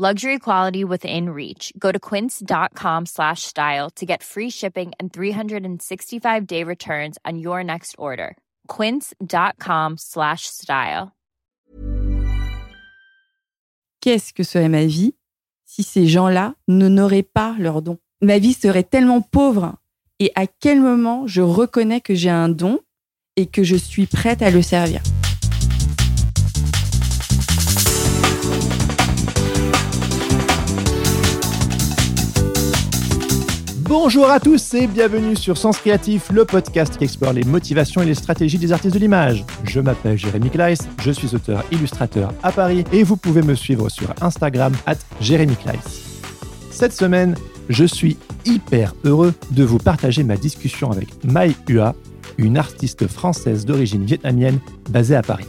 Luxury quality within reach. Go to quince.com slash style to get free shipping and 365-day returns on your next order. quince.com slash style. Qu'est-ce que serait ma vie si ces gens-là ne n'auraient pas leur don? Ma vie serait tellement pauvre. Et à quel moment je reconnais que j'ai un don et que je suis prête à le servir? Bonjour à tous et bienvenue sur Sens Créatif, le podcast qui explore les motivations et les stratégies des artistes de l'image. Je m'appelle Jérémy Kleiss, je suis auteur illustrateur à Paris et vous pouvez me suivre sur Instagram at Jérémy Kleiss. Cette semaine, je suis hyper heureux de vous partager ma discussion avec Mai Hua, une artiste française d'origine vietnamienne basée à Paris.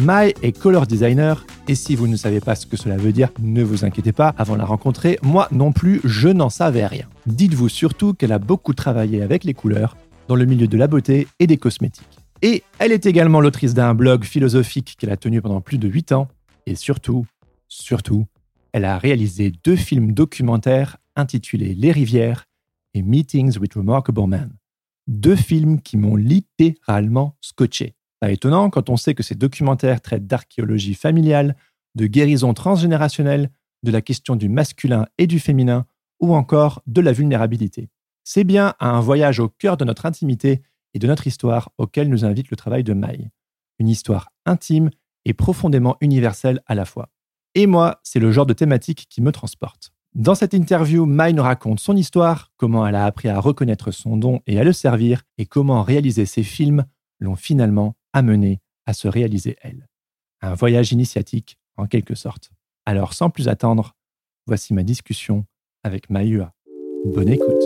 Mai est color designer et si vous ne savez pas ce que cela veut dire, ne vous inquiétez pas, avant de la rencontrer, moi non plus, je n'en savais rien. Dites-vous surtout qu'elle a beaucoup travaillé avec les couleurs dans le milieu de la beauté et des cosmétiques. Et elle est également l'autrice d'un blog philosophique qu'elle a tenu pendant plus de 8 ans. Et surtout, surtout, elle a réalisé deux films documentaires intitulés Les rivières et Meetings with Remarkable Men. Deux films qui m'ont littéralement scotché. Pas étonnant quand on sait que ces documentaires traitent d'archéologie familiale, de guérison transgénérationnelle, de la question du masculin et du féminin, ou encore de la vulnérabilité. C'est bien à un voyage au cœur de notre intimité et de notre histoire auquel nous invite le travail de Maï. Une histoire intime et profondément universelle à la fois. Et moi, c'est le genre de thématique qui me transporte. Dans cette interview, Mai nous raconte son histoire, comment elle a appris à reconnaître son don et à le servir, et comment réaliser ses films l'ont finalement amenée à se réaliser elle. Un voyage initiatique, en quelque sorte. Alors, sans plus attendre, voici ma discussion avec Maïua. Bonne écoute.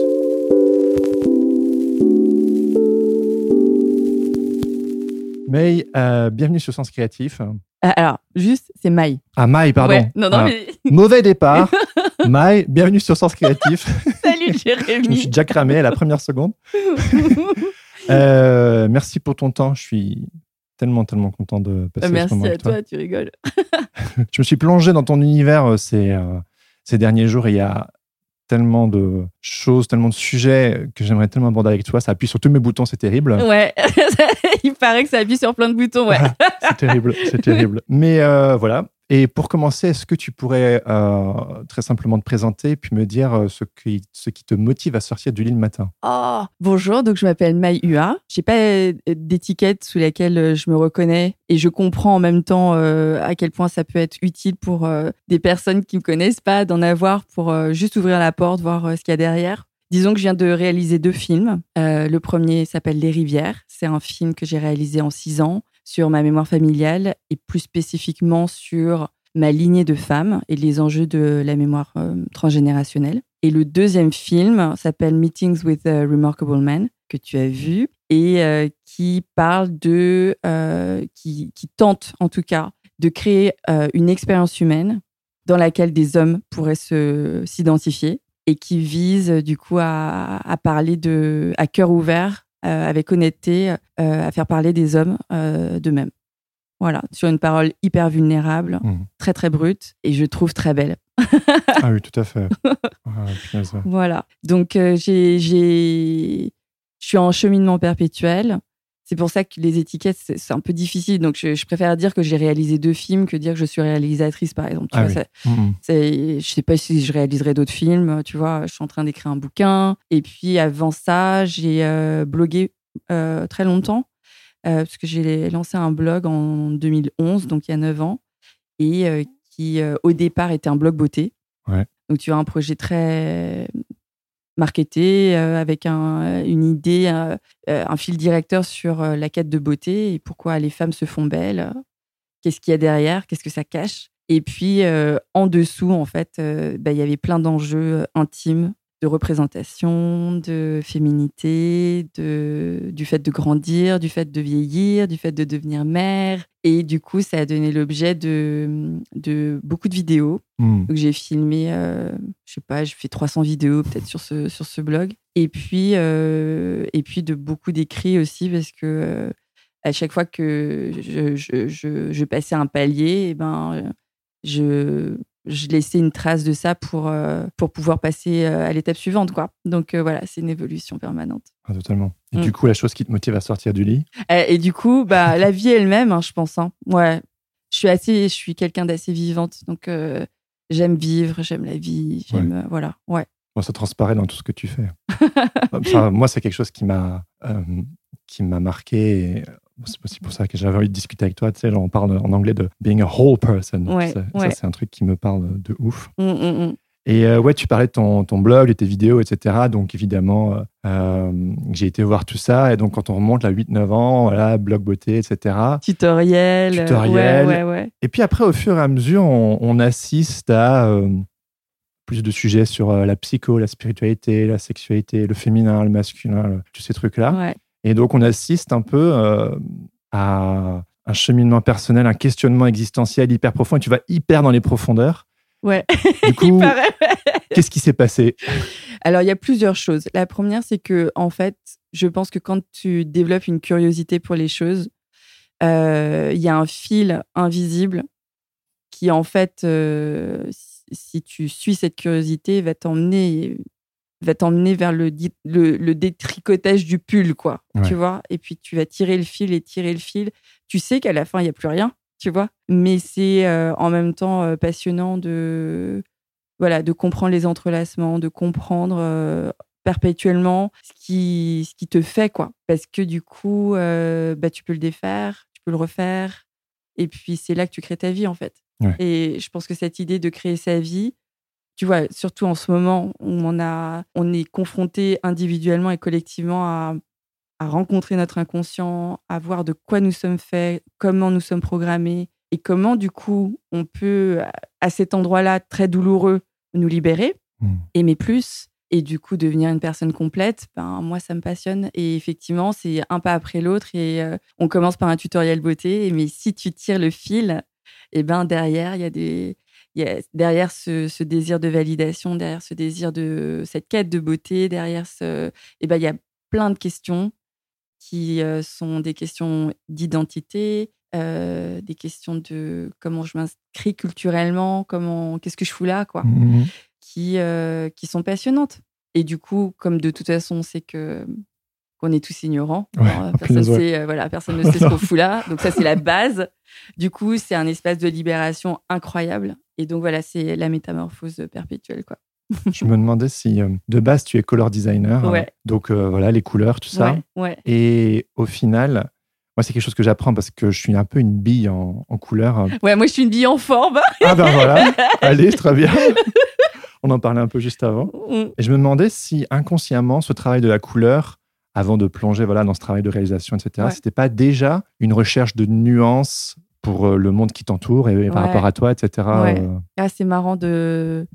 May, euh, bienvenue sur Sens Créatif. Euh, alors, juste, c'est Maï. Ah, Maï, pardon. Ouais, non, non, Ah, mais... Mauvais départ. Maï, bienvenue sur Sens Créatif. Salut Je me Jérémy. suis déjà cramé à la première seconde. Euh, merci pour ton temps. Je suis tellement, tellement content de passer ce Merci moment à avec toi. toi, tu rigoles. Je me suis plongé dans ton univers euh, ces, euh, ces derniers jours et il y a tellement de choses, tellement de sujets que j'aimerais tellement aborder avec toi. Ça appuie sur tous mes boutons, c'est terrible. Ouais, il paraît que ça appuie sur plein de boutons, ouais. c'est terrible, c'est terrible. Mais euh, voilà. Et pour commencer, est-ce que tu pourrais euh, très simplement te présenter puis me dire euh, ce qui, te motive à sortir du lit le matin? Oh, bonjour, donc je m'appelle Mai Hua. J'ai pas euh, d'étiquette sous laquelle je me reconnais et je comprends en même temps à quel point ça peut être utile pour des personnes qui me connaissent pas d'en avoir pour juste ouvrir la porte, voir ce qu'il y a derrière. Disons que je viens de réaliser deux films. Le premier s'appelle Les Rivières. C'est un film que j'ai réalisé en six ans sur ma mémoire familiale et plus spécifiquement sur ma lignée de femmes et les enjeux de la mémoire euh, transgénérationnelle. Et le deuxième film s'appelle Meetings with a Remarkable Man, que tu as vu, et euh, qui parle de, euh, qui, tente en tout cas de créer une expérience humaine dans laquelle des hommes pourraient se s'identifier et qui vise du coup à, à parler de, à cœur ouvert, avec honnêteté, euh, à faire parler des hommes euh, d'eux-mêmes. Voilà, sur une parole hyper vulnérable, Mhm. très très brute, et je trouve très belle. Ah oui, tout à fait. Ah. Voilà. Donc, euh, j'ai, j'ai, je suis en cheminement perpétuel. C'est pour ça que les étiquettes, c'est, un peu difficile. Donc, je, je préfère dire que j'ai réalisé deux films que dire que je suis réalisatrice, par exemple. Tu Ah vois, oui. c'est, je sais pas si je réaliserai d'autres films. Tu vois, je suis en train d'écrire un bouquin. Et puis, avant ça, j'ai euh, blogué euh, très longtemps. euh, parce que j'ai lancé un blog en 2011, donc il y a 9 ans. Et qui, au départ, était un blog beauté. Ouais. Donc, tu as un projet très marketé, euh, avec un- une idée, euh, euh, un fil directeur sur euh, la quête de beauté et pourquoi les femmes se font belles, qu'est-ce qu'il y a derrière, qu'est-ce que ça cache. Et puis, euh, en dessous, en fait, euh, bah, il y avait plein d'enjeux euh, intimes, de représentation, de féminité, de, du fait de grandir, du fait de vieillir, du fait de devenir mère. Et du coup, ça a donné l'objet de, de beaucoup de vidéos. Hmm. Donc j'ai filmé, euh, je sais pas, j'ai fait 300 vidéos peut-être sur ce, sur ce blog. Et puis, euh, et puis de beaucoup d'écrits aussi parce que euh, à chaque fois que je, je, je, je passais un palier, eh ben, je, je laissais une trace de ça pour, euh, pour pouvoir passer euh, à l'étape suivante. Quoi. Donc euh, voilà, c'est une évolution permanente. Ah, totalement. Et Mm. du coup, la chose qui te motive à sortir du lit? Et, et du coup, bah, la vie elle-même, hein, je pense. hein. Ouais. Je suis, assez, je suis quelqu'un d'assez vivante. Donc euh, j'aime vivre, j'aime la vie. J'aime, voilà. Ouais. Bon, ça transparaît dans tout ce que tu fais. Enfin, moi, c'est quelque chose qui m'a qui m'a marqué. C'est aussi pour ça que j'avais envie de discuter avec toi. Tu sais, genre, on parle en anglais de being a whole person. Ouais, ça, ouais. ça, c'est un truc qui me parle de ouf. Mm, mm, mm. Et euh, ouais, tu parlais de ton, ton blog, de tes vidéos, etc. Donc évidemment, euh, euh, j'ai été voir tout ça. Et donc quand on remonte à 8-9 ans, voilà, blog beauté, etc. Tutoriel. Tutoriel. Ouais, ouais, ouais. Et puis après, au fur et à mesure, on, on assiste à euh, plus de sujets sur la psycho, la spiritualité, la sexualité, le féminin, le masculin, le- tous ces trucs-là. Ouais. Et donc, on assiste un peu euh, à un cheminement personnel, un questionnement existentiel hyper profond. Et tu vas hyper dans les profondeurs. Ouais. Du coup, qu'est-ce qui s'est passé? Alors, il y a plusieurs choses. La première, c'est que, en fait, je pense que quand tu développes une curiosité pour les choses, euh, il y a un fil invisible qui, en fait, euh, si tu suis cette curiosité, va t'emmener va t'emmener vers le, le, le détricotage du pull, quoi. Ouais. Tu vois Et puis, tu vas tirer le fil et tirer le fil. Tu sais qu'à la fin, il n'y a plus rien, tu vois Mais c'est euh, en même temps euh, passionnant de voilà, de comprendre les entrelacements, de comprendre euh, perpétuellement ce qui, ce qui te fait, quoi. Parce que du coup, bah, tu peux le défaire, tu peux le refaire. Et puis, c'est là que tu crées ta vie, en fait. Ouais. Et je pense que cette idée de créer sa vie, tu vois, surtout en ce moment où on, a, on est confronté individuellement et collectivement à, à rencontrer notre inconscient, à voir de quoi nous sommes faits, comment nous sommes programmés et comment, du coup, on peut, à cet endroit-là très douloureux, nous libérer, Hmm. aimer plus et du coup devenir une personne complète, ben, moi, ça me passionne. Et effectivement, c'est un pas après l'autre et euh, on commence par un tutoriel beauté. Mais si tu tires le fil, et ben derrière, il y a des... il y a- derrière ce, ce désir de validation, derrière ce désir de cette quête de beauté, derrière ce, et ben il y a plein de questions qui euh, sont des questions d'identité, euh, des questions de comment je m'inscris culturellement, comment, qu'est-ce que je fous là, quoi, Mhm. qui, euh, qui sont passionnantes. Et du coup, comme de toute façon, c'est que qu'on est tous ignorants, Ouais, alors, personne, sait, euh, voilà, personne ne sait ce qu'on fout là. Donc ça, c'est la base. Du coup, c'est un espace de libération incroyable. Et donc voilà, c'est la métamorphose perpétuelle, quoi. Je me demandais si, euh, de base, tu es color designer. hein. Donc, euh, voilà, les couleurs, tout ça. Ouais, ouais. Et au final, moi, c'est quelque chose que j'apprends parce que je suis un peu une bille en, en couleur. Ouais, moi, je suis une bille en forme. Ah ben voilà, allez, très bien. On en parlait un peu juste avant. Mm. Et je me demandais si inconsciemment, ce travail de la couleur, avant de plonger voilà, dans ce travail de réalisation, etc., Ouais. c'était pas déjà une recherche de nuances pour euh, le monde qui t'entoure et par rapport à toi, etc. Ouais. euh, Ah, c'est marrant de.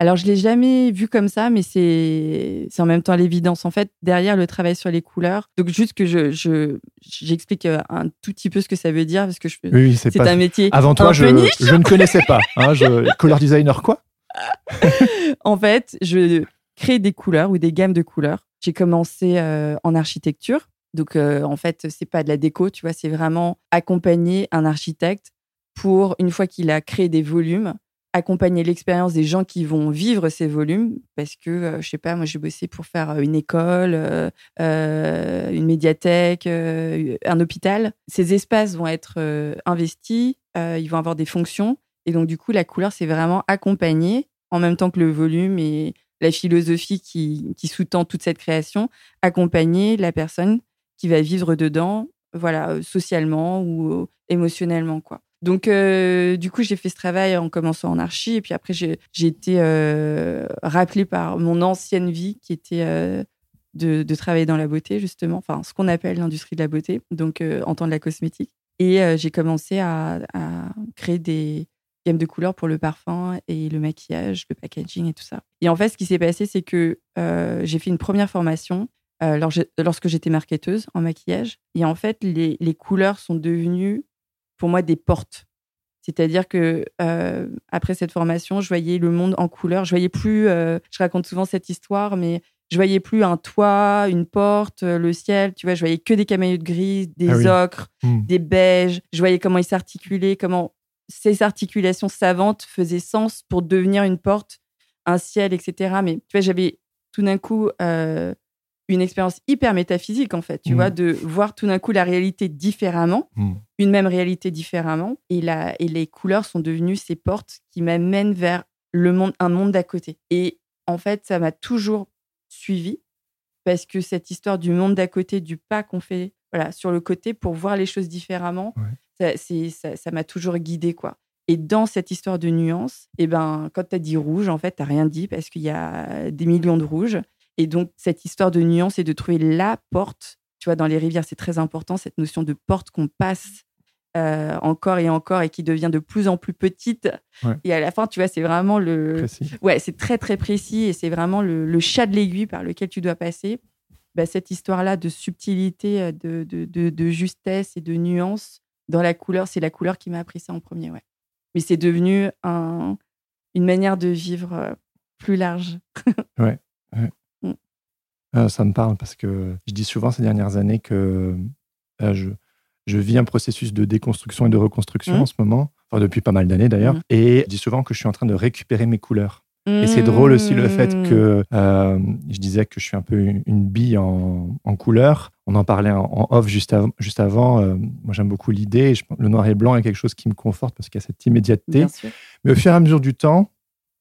Alors, je l'ai jamais vu comme ça, mais c'est en même temps l'évidence. En fait, derrière le travail sur les couleurs, donc juste que je je- j'explique euh, un tout petit peu ce que ça veut dire parce que je- Oui, c'est pas. un métier. Avant toi, je, je ne connaissais pas. Hein, je... Color designer, quoi? En fait, je crée des couleurs ou des gammes de couleurs. J'ai commencé euh, en architecture. Donc, euh, en fait, c'est pas de la déco, tu vois, c'est vraiment accompagner un architecte pour, une fois qu'il a créé des volumes, accompagner l'expérience des gens qui vont vivre ces volumes. Parce que, euh, je sais pas, moi, j'ai bossé pour faire euh, une école, euh, euh, une médiathèque, euh, un hôpital. Ces espaces vont être investis, ils vont avoir des fonctions. Et donc, du coup, la couleur, c'est vraiment accompagner, en même temps que le volume et la philosophie qui, qui sous-tend toute cette création, accompagner la personne qui va vivre dedans, voilà, euh, socialement ou euh, émotionnellement, quoi. Donc, euh, du coup, j'ai fait ce travail en commençant en archi, et puis après, j'ai été rappelée par mon ancienne vie, qui était de, travailler dans la beauté, justement, enfin, ce qu'on appelle l'industrie de la beauté, donc en temps de la cosmétique. Et j'ai commencé à, à créer des, gamme de couleurs pour le parfum et le maquillage, le packaging et tout ça. Et en fait, ce qui s'est passé, c'est que j'ai fait une première formation euh, lorsque j'étais marketeuse en maquillage. Et en fait, les, les, couleurs sont devenues pour moi des portes. C'est-à-dire que euh, après cette formation, je voyais le monde en couleurs. Je voyais plus. je raconte souvent cette histoire, mais je voyais plus un toit, une porte, le ciel. Tu vois, je voyais que des de gris, des ah ocres, hmm. des beiges. Je voyais comment ils s'articulaient, comment ces articulations savantes faisaient sens pour devenir une porte, un ciel, etc. Mais tu vois, j'avais tout d'un coup euh, une expérience hyper métaphysique, en fait, tu vois, mmh. de voir tout d'un coup la réalité différemment, mmh. une même réalité différemment. Et, la, et les couleurs sont devenues ces portes qui m'amènent vers le monde, un monde d'à côté. Et en fait, ça m'a toujours suivi parce que cette histoire du monde d'à côté, du pas qu'on fait voilà, sur le côté pour voir les choses différemment, ça m'a toujours guidée, quoi. Et dans cette histoire de nuances, eh ben, quand tu as dit rouge, en fait, tu rien dit parce qu'il y a des millions de rouges. Et donc, cette histoire de nuances et de trouver la porte, tu vois, dans les rivières, c'est très important, cette notion de porte qu'on passe euh, encore et encore et qui devient de plus en plus petite. Et à la fin, tu vois, c'est vraiment le. Ouais, c'est très, très précis et c'est vraiment le, le chat de l'aiguille par lequel tu dois passer. Bah, cette histoire-là de subtilité, de, de, de, de, justesse et de nuance, dans la couleur, c'est la couleur qui m'a appris ça en premier, ouais. Mais c'est devenu un, une manière de vivre euh, plus large. ouais. Mm. Euh, ça me parle parce que je dis souvent ces dernières années que euh, je, je vis un processus de déconstruction et de reconstruction mm. en ce moment, enfin depuis pas mal d'années d'ailleurs, mm. et je dis souvent que je suis en train de récupérer mes couleurs. Et c'est drôle aussi le fait que je disais que je suis un peu une, bille en, en couleur. On en parlait en, off juste, juste avant. Euh, moi, j'aime beaucoup l'idée. Le noir et blanc est quelque chose qui me conforte parce qu'il y a cette immédiateté. Mais au fur et à mesure du temps,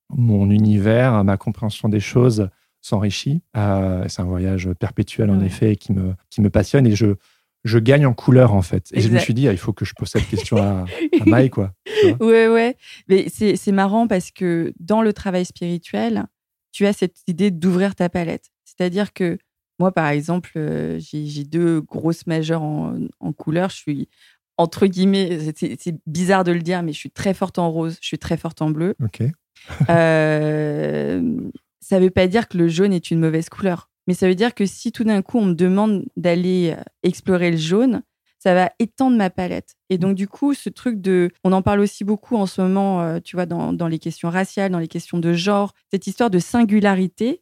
mon univers, ma compréhension des choses s'enrichit. Euh, c'est un voyage perpétuel, en effet, qui me, qui me passionne. Et je, je gagne en couleur, en fait. Et je me suis dit, ah, il faut que je pose cette question à, à Maï, quoi. Ouais, ouais. Mais c'est marrant parce que dans le travail spirituel, tu as cette idée d'ouvrir ta palette. C'est-à-dire que moi, par exemple, euh, j'ai deux grosses majeures en, en couleur. Je suis, entre guillemets, c'est bizarre de le dire, mais je suis très forte en rose, je suis très forte en bleu. Ok. euh, ça ne veut pas dire que le jaune est une mauvaise couleur. Mais ça veut dire que si tout d'un coup, on me demande d'aller euh, explorer le jaune, ça va étendre ma palette. Et donc, du coup, ce truc de. On en parle aussi beaucoup en ce moment, euh, tu vois, dans, dans, les questions raciales, dans les questions de genre, cette histoire de singularité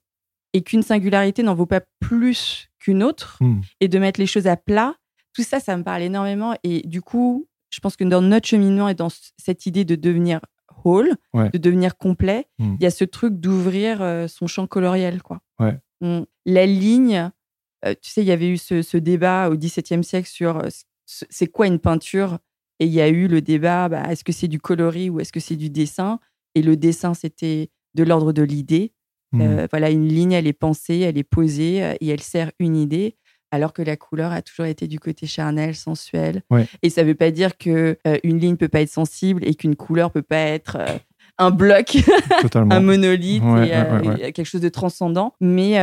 et qu'une singularité n'en vaut pas plus qu'une autre, hmm. et de mettre les choses à plat, tout ça, ça me parle énormément. Et du coup, je pense que dans notre cheminement et dans cette idée de devenir whole, de devenir complet, hmm. il y a ce truc d'ouvrir euh, son champ coloriel, quoi. La ligne, euh, tu sais, il y avait eu ce, débat au XVIIe siècle sur euh, c'est quoi une peinture? Et il y a eu le débat, bah, est-ce que c'est du coloris ou est-ce que c'est du dessin? Et le dessin, c'était de l'ordre de l'idée. Euh, voilà, une ligne, elle est pensée, elle est posée et elle sert une idée, alors que la couleur a toujours été du côté charnel, sensuel. Et ça ne veut pas dire que euh, une ligne peut pas être sensible et qu'une couleur peut pas être un bloc, un monolithe et, quelque chose de transcendant. Mais,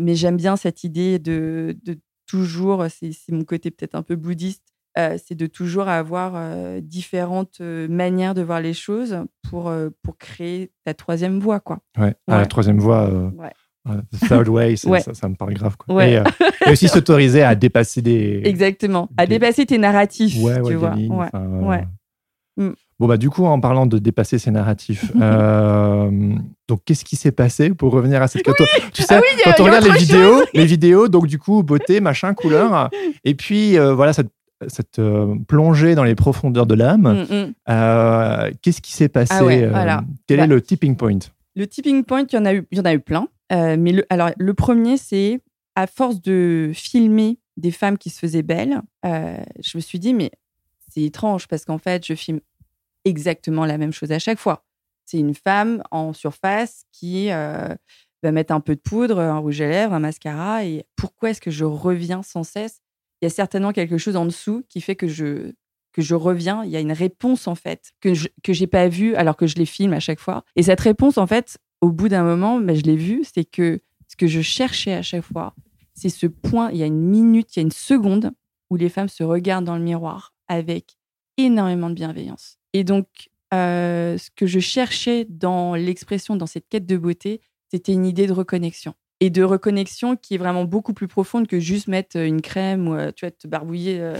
mais j'aime bien cette idée de, de toujours, c'est mon côté peut-être un peu bouddhiste, euh, c'est de toujours avoir euh, différentes euh, manières de voir les choses pour, pour créer ta troisième voie. Quoi. Ouais, ah, la troisième voie. The third way, ça, ça, me parle grave. Quoi. Et, aussi s'autoriser à dépasser des. Exactement, à dépasser tes narratifs. Ouais, tu vois. Lignes, ouais. Mm. Bon, bah, du coup, en parlant de dépasser ses narratifs, donc qu'est-ce qui s'est passé pour revenir à cette. Oui tu sais, ah quand on regarde les vidéos, les vidéos, donc du coup, beauté, machin, couleur, et puis voilà, cette cette euh, plongée dans les profondeurs de l'âme. Mm, mm. Euh, qu'est-ce qui s'est passé ah euh, Quel est bah, le tipping point? Le tipping point, il y en a eu, il y en a eu plein. Mais le, alors, le premier, c'est à force de filmer des femmes qui se faisaient belles, je me suis dit, mais c'est étrange parce qu'en fait, je filme exactement la même chose à chaque fois. C'est une femme en surface qui va mettre un peu de poudre, un rouge à lèvres, un mascara. Et pourquoi est-ce que je reviens sans cesse? Il y a certainement quelque chose en dessous qui fait que je, que je reviens. Il y a une réponse, en fait, que je que pas vue alors que je les filme à chaque fois. Et cette réponse, en fait, au bout d'un moment, ben, je l'ai vue, c'est que ce que je cherchais à chaque fois, c'est ce point, il y a une minute, il y a une seconde où les femmes se regardent dans le miroir avec énormément de bienveillance. Et donc, euh, ce que je cherchais dans l'expression, dans cette quête de beauté, c'était une idée de reconnexion. Et de reconnexion qui est vraiment beaucoup plus profonde que juste mettre une crème ou tu vois, te barbouiller.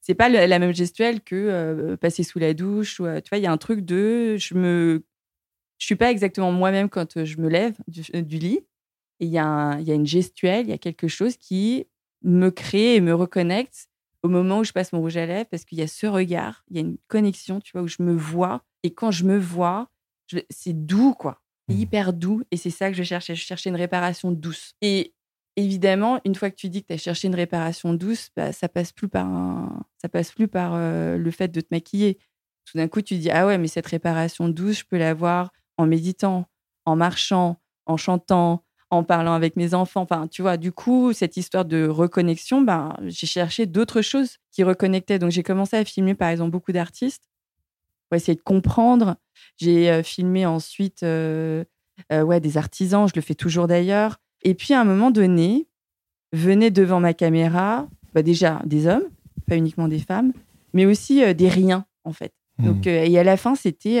C'est pas la même gestuelle que passer sous la douche. Ou, tu vois, il y a un truc de. Je me. Je suis pas exactement moi-même quand je me lève du, du lit. Et il y, a il y a une gestuelle, il y a quelque chose qui me crée et me reconnecte au moment où je passe mon rouge à lèvres parce qu'il y a ce regard, il y a une connexion, tu vois, où je me vois. Et quand je me vois, c'est doux, quoi. C'est mmh. hyper doux. Et c'est ça que je cherchais. Je cherchais une réparation douce. Et évidemment, une fois que tu dis que tu as cherché une réparation douce, bah, ça passe plus par, ça passe plus par euh, le fait de te maquiller. Tout d'un coup, tu dis Ah ouais, mais cette réparation douce, je peux l'avoir en méditant, en marchant, en chantant, en parlant avec mes enfants. Enfin, tu vois, du coup, cette histoire de reconnexion, ben, j'ai cherché d'autres choses qui reconnectaient. Donc, j'ai commencé à filmer, par exemple, beaucoup d'artistes pour essayer de comprendre. J'ai euh, filmé ensuite euh, euh, ouais, des artisans, je le fais toujours d'ailleurs. Et puis, à un moment donné, venaient devant ma caméra, bah, déjà des hommes, pas uniquement des femmes, mais aussi des riens, en fait. Mmh. Donc, et à la fin, c'était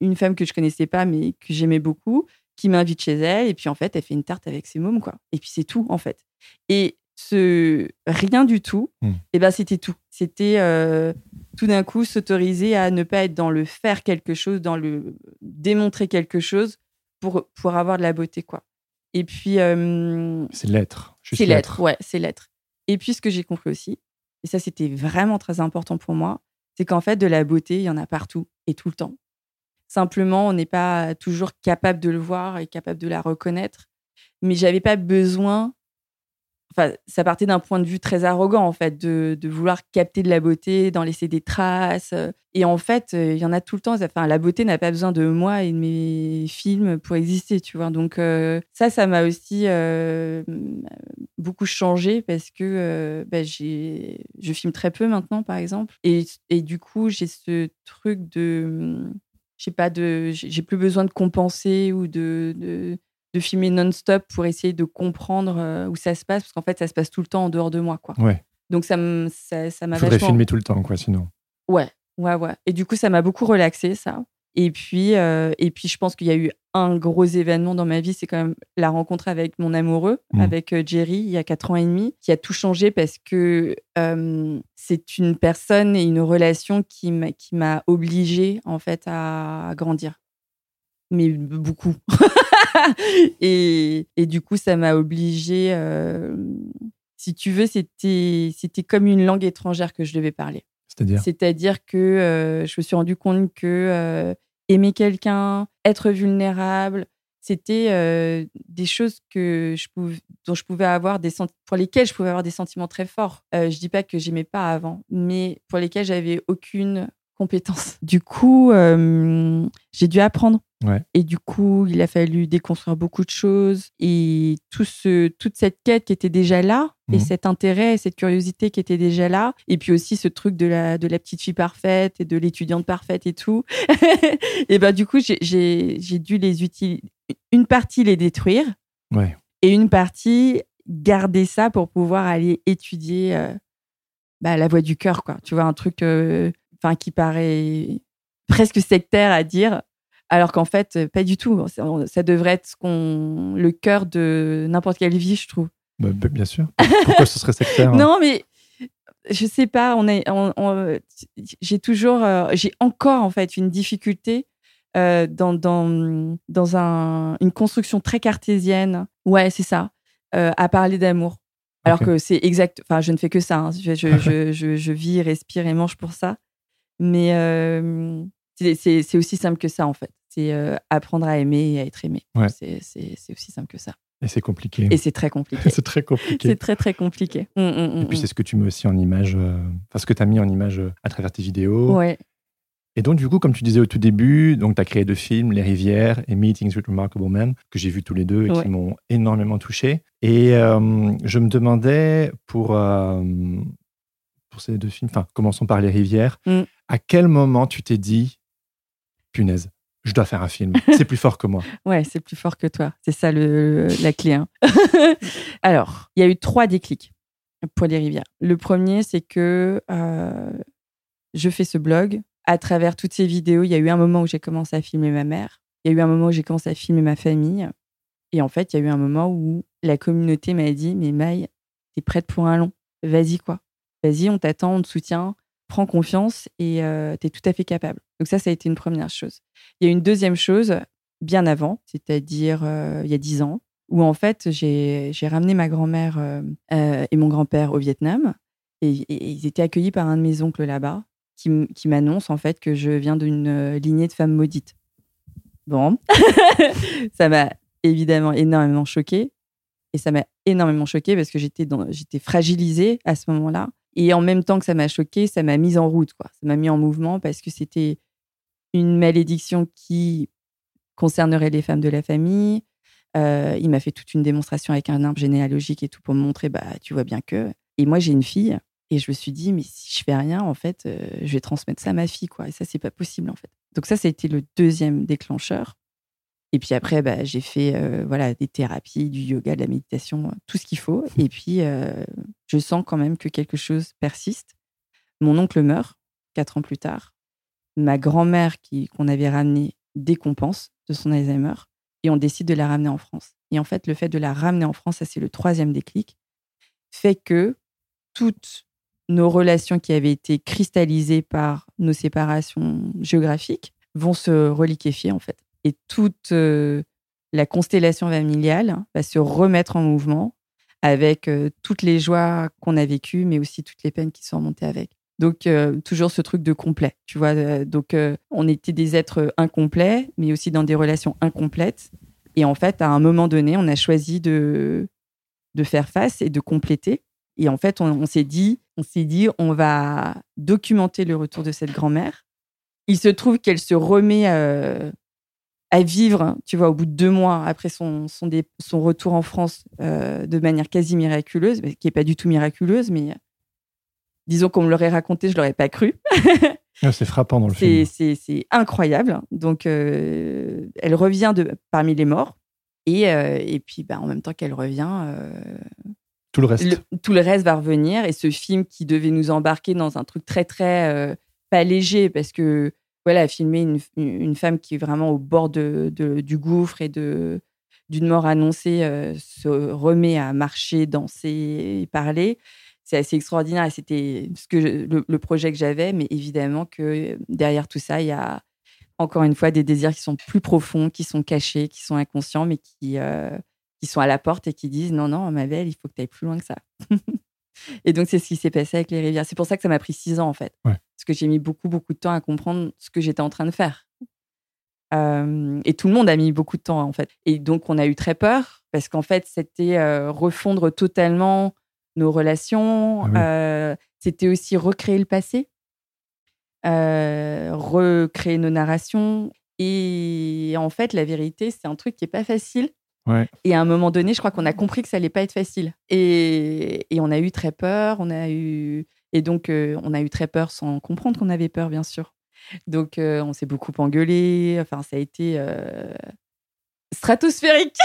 une femme que je connaissais pas, mais que j'aimais beaucoup, qui m'invite chez elle. Et puis, en fait, elle fait une tarte avec ses mômes, quoi. Et puis, c'est tout, en fait. Et ce rien du tout, hmm. et eh ben, c'était tout. C'était euh, tout d'un coup s'autoriser à ne pas être dans le faire quelque chose, dans le démontrer quelque chose pour, pour avoir de la beauté, quoi. Et puis. Euh, c'est l'être. C'est l'être, ouais, c'est l'être. Et puis, ce que j'ai compris aussi, et ça, c'était vraiment très important pour moi, c'est qu'en fait, de la beauté, il y en a partout et tout le temps. Simplement, on n'est pas toujours capable de le voir et capable de la reconnaître. Mais j'avais pas besoin. Enfin, ça partait d'un point de vue très arrogant, en fait, de, vouloir capter de la beauté, d'en laisser des traces. Et en fait, il y en a tout le temps. Enfin, la beauté n'a pas besoin de moi et de mes films pour exister, tu vois. Donc, euh, ça, ça m'a aussi euh, beaucoup changé parce que euh, bah, je filme très peu maintenant, par exemple. Et, du coup, j'ai ce truc de j'ai pas de, j'ai plus besoin de compenser ou de, de filmer non-stop pour essayer de comprendre euh, où ça se passe, parce qu'en fait, ça se passe tout le temps en dehors de moi, quoi. Ouais. Donc ça m'a ça, ça Faudrait filmer tout le temps, quoi, sinon. Ouais, ouais, ouais. Et du coup, ça m'a beaucoup relaxé, ça. Et puis, euh, et puis, je pense qu'il y a eu un gros événement dans ma vie, c'est quand même la rencontre avec mon amoureux, mmh. avec euh, Jerry, il y a quatre ans et demi, qui a tout changé parce que euh, c'est une personne et une relation qui m'a obligée en fait à grandir, mais beaucoup. et, et, du coup, ça m'a obligée. si tu veux, c'était, c'était comme une langue étrangère que je devais parler. C'est-à-dire C'est-à-dire que je me suis rendu compte que aimer quelqu'un, être vulnérable, c'était euh, des choses que je pouvais, dont je pouvais avoir des pour lesquelles je pouvais avoir des sentiments très forts. Euh, je dis pas que j'aimais pas avant, mais pour lesquels j'avais aucune compétence. Du coup, euh, j'ai dû apprendre. Et du coup, il a fallu déconstruire beaucoup de choses et tout ce, toute cette quête qui était déjà là et mhm. cet intérêt, cette curiosité qui était déjà là. Et puis aussi ce truc de la, de la petite fille parfaite et de l'étudiante parfaite et tout. et ben du coup, j'ai dû les utiliser. Une partie les détruire et une partie garder ça pour pouvoir aller étudier euh, bah, la voix du cœur, quoi. Tu vois, un truc euh, enfin qui paraît presque sectaire à dire, alors qu'en fait, pas du tout. Ça devrait être qu'on le cœur de n'importe quelle vie, je trouve. Bah, bah, bien sûr. Pourquoi ce serait sectaire hein? Non, mais je sais pas. On est, j'ai toujours, euh, j'ai encore en fait une difficulté euh, dans dans dans un, une construction très cartésienne. Ouais, c'est ça. Euh, à parler d'amour. Alors que c'est exact. Enfin, je ne fais que ça. Hein. Je, je, je, je, vis, respire et mange pour ça. Mais euh, c'est aussi simple que ça, en fait. C'est euh, apprendre à aimer et à être aimé. C'est aussi simple que ça. Et c'est compliqué. Et c'est très compliqué. c'est très compliqué. C'est très, très compliqué. Mmh, mmh, mmh, et puis, c'est ce que tu mets aussi en image, enfin, ce que tu as mis en image à travers tes vidéos. Ouais. Et donc, du coup, comme tu disais au tout début, donc tu as créé deux films, Les Rivières et Meetings with Remarkable Men, que j'ai vus tous les deux et qui m'ont énormément touché. Et je me demandais pour, pour ces deux films, enfin, commençons par Les Rivières, à quel moment tu t'es dit, punaise, je dois faire un film. C'est plus fort que moi? ouais, c'est plus fort que toi. C'est ça le, la clé. Hein. Alors, il y a eu trois déclics pour les rivières. Le premier, c'est que euh, je fais ce blog à travers toutes ces vidéos, il y a eu un moment où j'ai commencé à filmer ma mère. Il y a eu un moment où j'ai commencé à filmer ma famille. Et en fait, il y a eu un moment où la communauté m'a dit Mais Maï, t'es prête pour un long? Vas-y, quoi. Vas-y, on t'attend, on te soutient. Prends confiance et euh, t'es tout à fait capable. Donc, ça, ça a été une première chose. Il y a une deuxième chose, bien avant, c'est-à-dire euh, il y a dix ans, où en fait, j'ai ramené ma grand-mère euh, et mon grand-père au Vietnam. Et, ils étaient accueillis par un de mes oncles là-bas qui, m'annonce en fait que je viens d'une lignée de femmes maudites. Bon, ça m'a évidemment énormément choquée. Et ça m'a énormément choquée parce que j'étais fragilisée à ce moment-là. Et en même temps que ça m'a choquée, ça m'a mise en route. Quoi. Ça m'a mis en mouvement parce que c'était une malédiction qui concernerait les femmes de la famille. Euh, il m'a fait toute une démonstration avec un arbre généalogique et tout pour me montrer, bah, tu vois bien que. Et moi, j'ai une fille et je me suis dit, mais si je fais rien, en fait, euh, je vais transmettre ça à ma fille, quoi. Et ça, c'est pas possible, en fait. Donc ça, ça a été le deuxième déclencheur. Et puis après, bah, j'ai fait euh, voilà des thérapies, du yoga, de la méditation, tout ce qu'il faut. Et puis, je sens quand même que quelque chose persiste. Mon oncle meurt quatre ans plus tard. Ma grand-mère qu'on avait ramenée décompense de son Alzheimer et on décide de la ramener en France. Et en fait, le fait de la ramener en France, ça c'est le troisième déclic, fait que toutes nos relations qui avaient été cristallisées par nos séparations géographiques vont se reliquéfier en fait. Et toute euh, la constellation familiale va se remettre en mouvement avec euh, toutes les joies qu'on a vécues, mais aussi toutes les peines qui sont remontées avec. Donc, euh, toujours ce truc de complet, tu vois. Euh, donc, euh, on était des êtres incomplets, mais aussi dans des relations incomplètes. Et en fait, à un moment donné, on a choisi de, de faire face et de compléter. Et en fait, on, s'est dit, on s'est dit, on va documenter le retour de cette grand-mère. Il se trouve qu'elle se remet à vivre, tu vois, au bout de deux mois après son, son, son retour en France de manière quasi miraculeuse, qui n'est pas du tout miraculeuse, mais disons qu'on me l'aurait raconté, je l'aurais pas cru. Ah, c'est frappant dans le film. C'est incroyable. Donc, euh, elle revient de, parmi les morts. Et, euh, et puis, bah, en même temps qu'elle revient, euh, tout le reste. tout le reste va revenir. Et ce film qui devait nous embarquer dans un truc très, très pas léger, parce que voilà, filmer une, une, femme qui est vraiment au bord de, du gouffre et d'une mort annoncée se remet à marcher, danser, parler c'est assez extraordinaire et c'était le, projet que j'avais. Mais évidemment que derrière tout ça, il y a encore une fois des désirs qui sont plus profonds, qui sont cachés, qui sont inconscients, mais qui, euh, qui sont à la porte et qui disent non, non, ma belle, il faut que tu ailles plus loin que ça. et donc, c'est ce qui s'est passé avec les rivières. C'est pour ça que ça m'a pris six ans, en fait. Parce que j'ai mis beaucoup, beaucoup de temps à comprendre ce que j'étais en train de faire. Euh, et tout le monde a mis beaucoup de temps, en fait. Et donc, on a eu très peur, parce qu'en fait, c'était euh, refondre totalement nos relations. Ah euh, c'était aussi recréer le passé, recréer nos narrations. Et en fait, la vérité, c'est un truc qui est pas facile. Et à un moment donné, je crois qu'on a compris que ça allait pas être facile. Et, on a eu très peur. On a eu et donc euh, on a eu très peur sans comprendre qu'on avait peur, bien sûr. Donc on s'est beaucoup engueulé. Enfin, ça a été stratosphérique.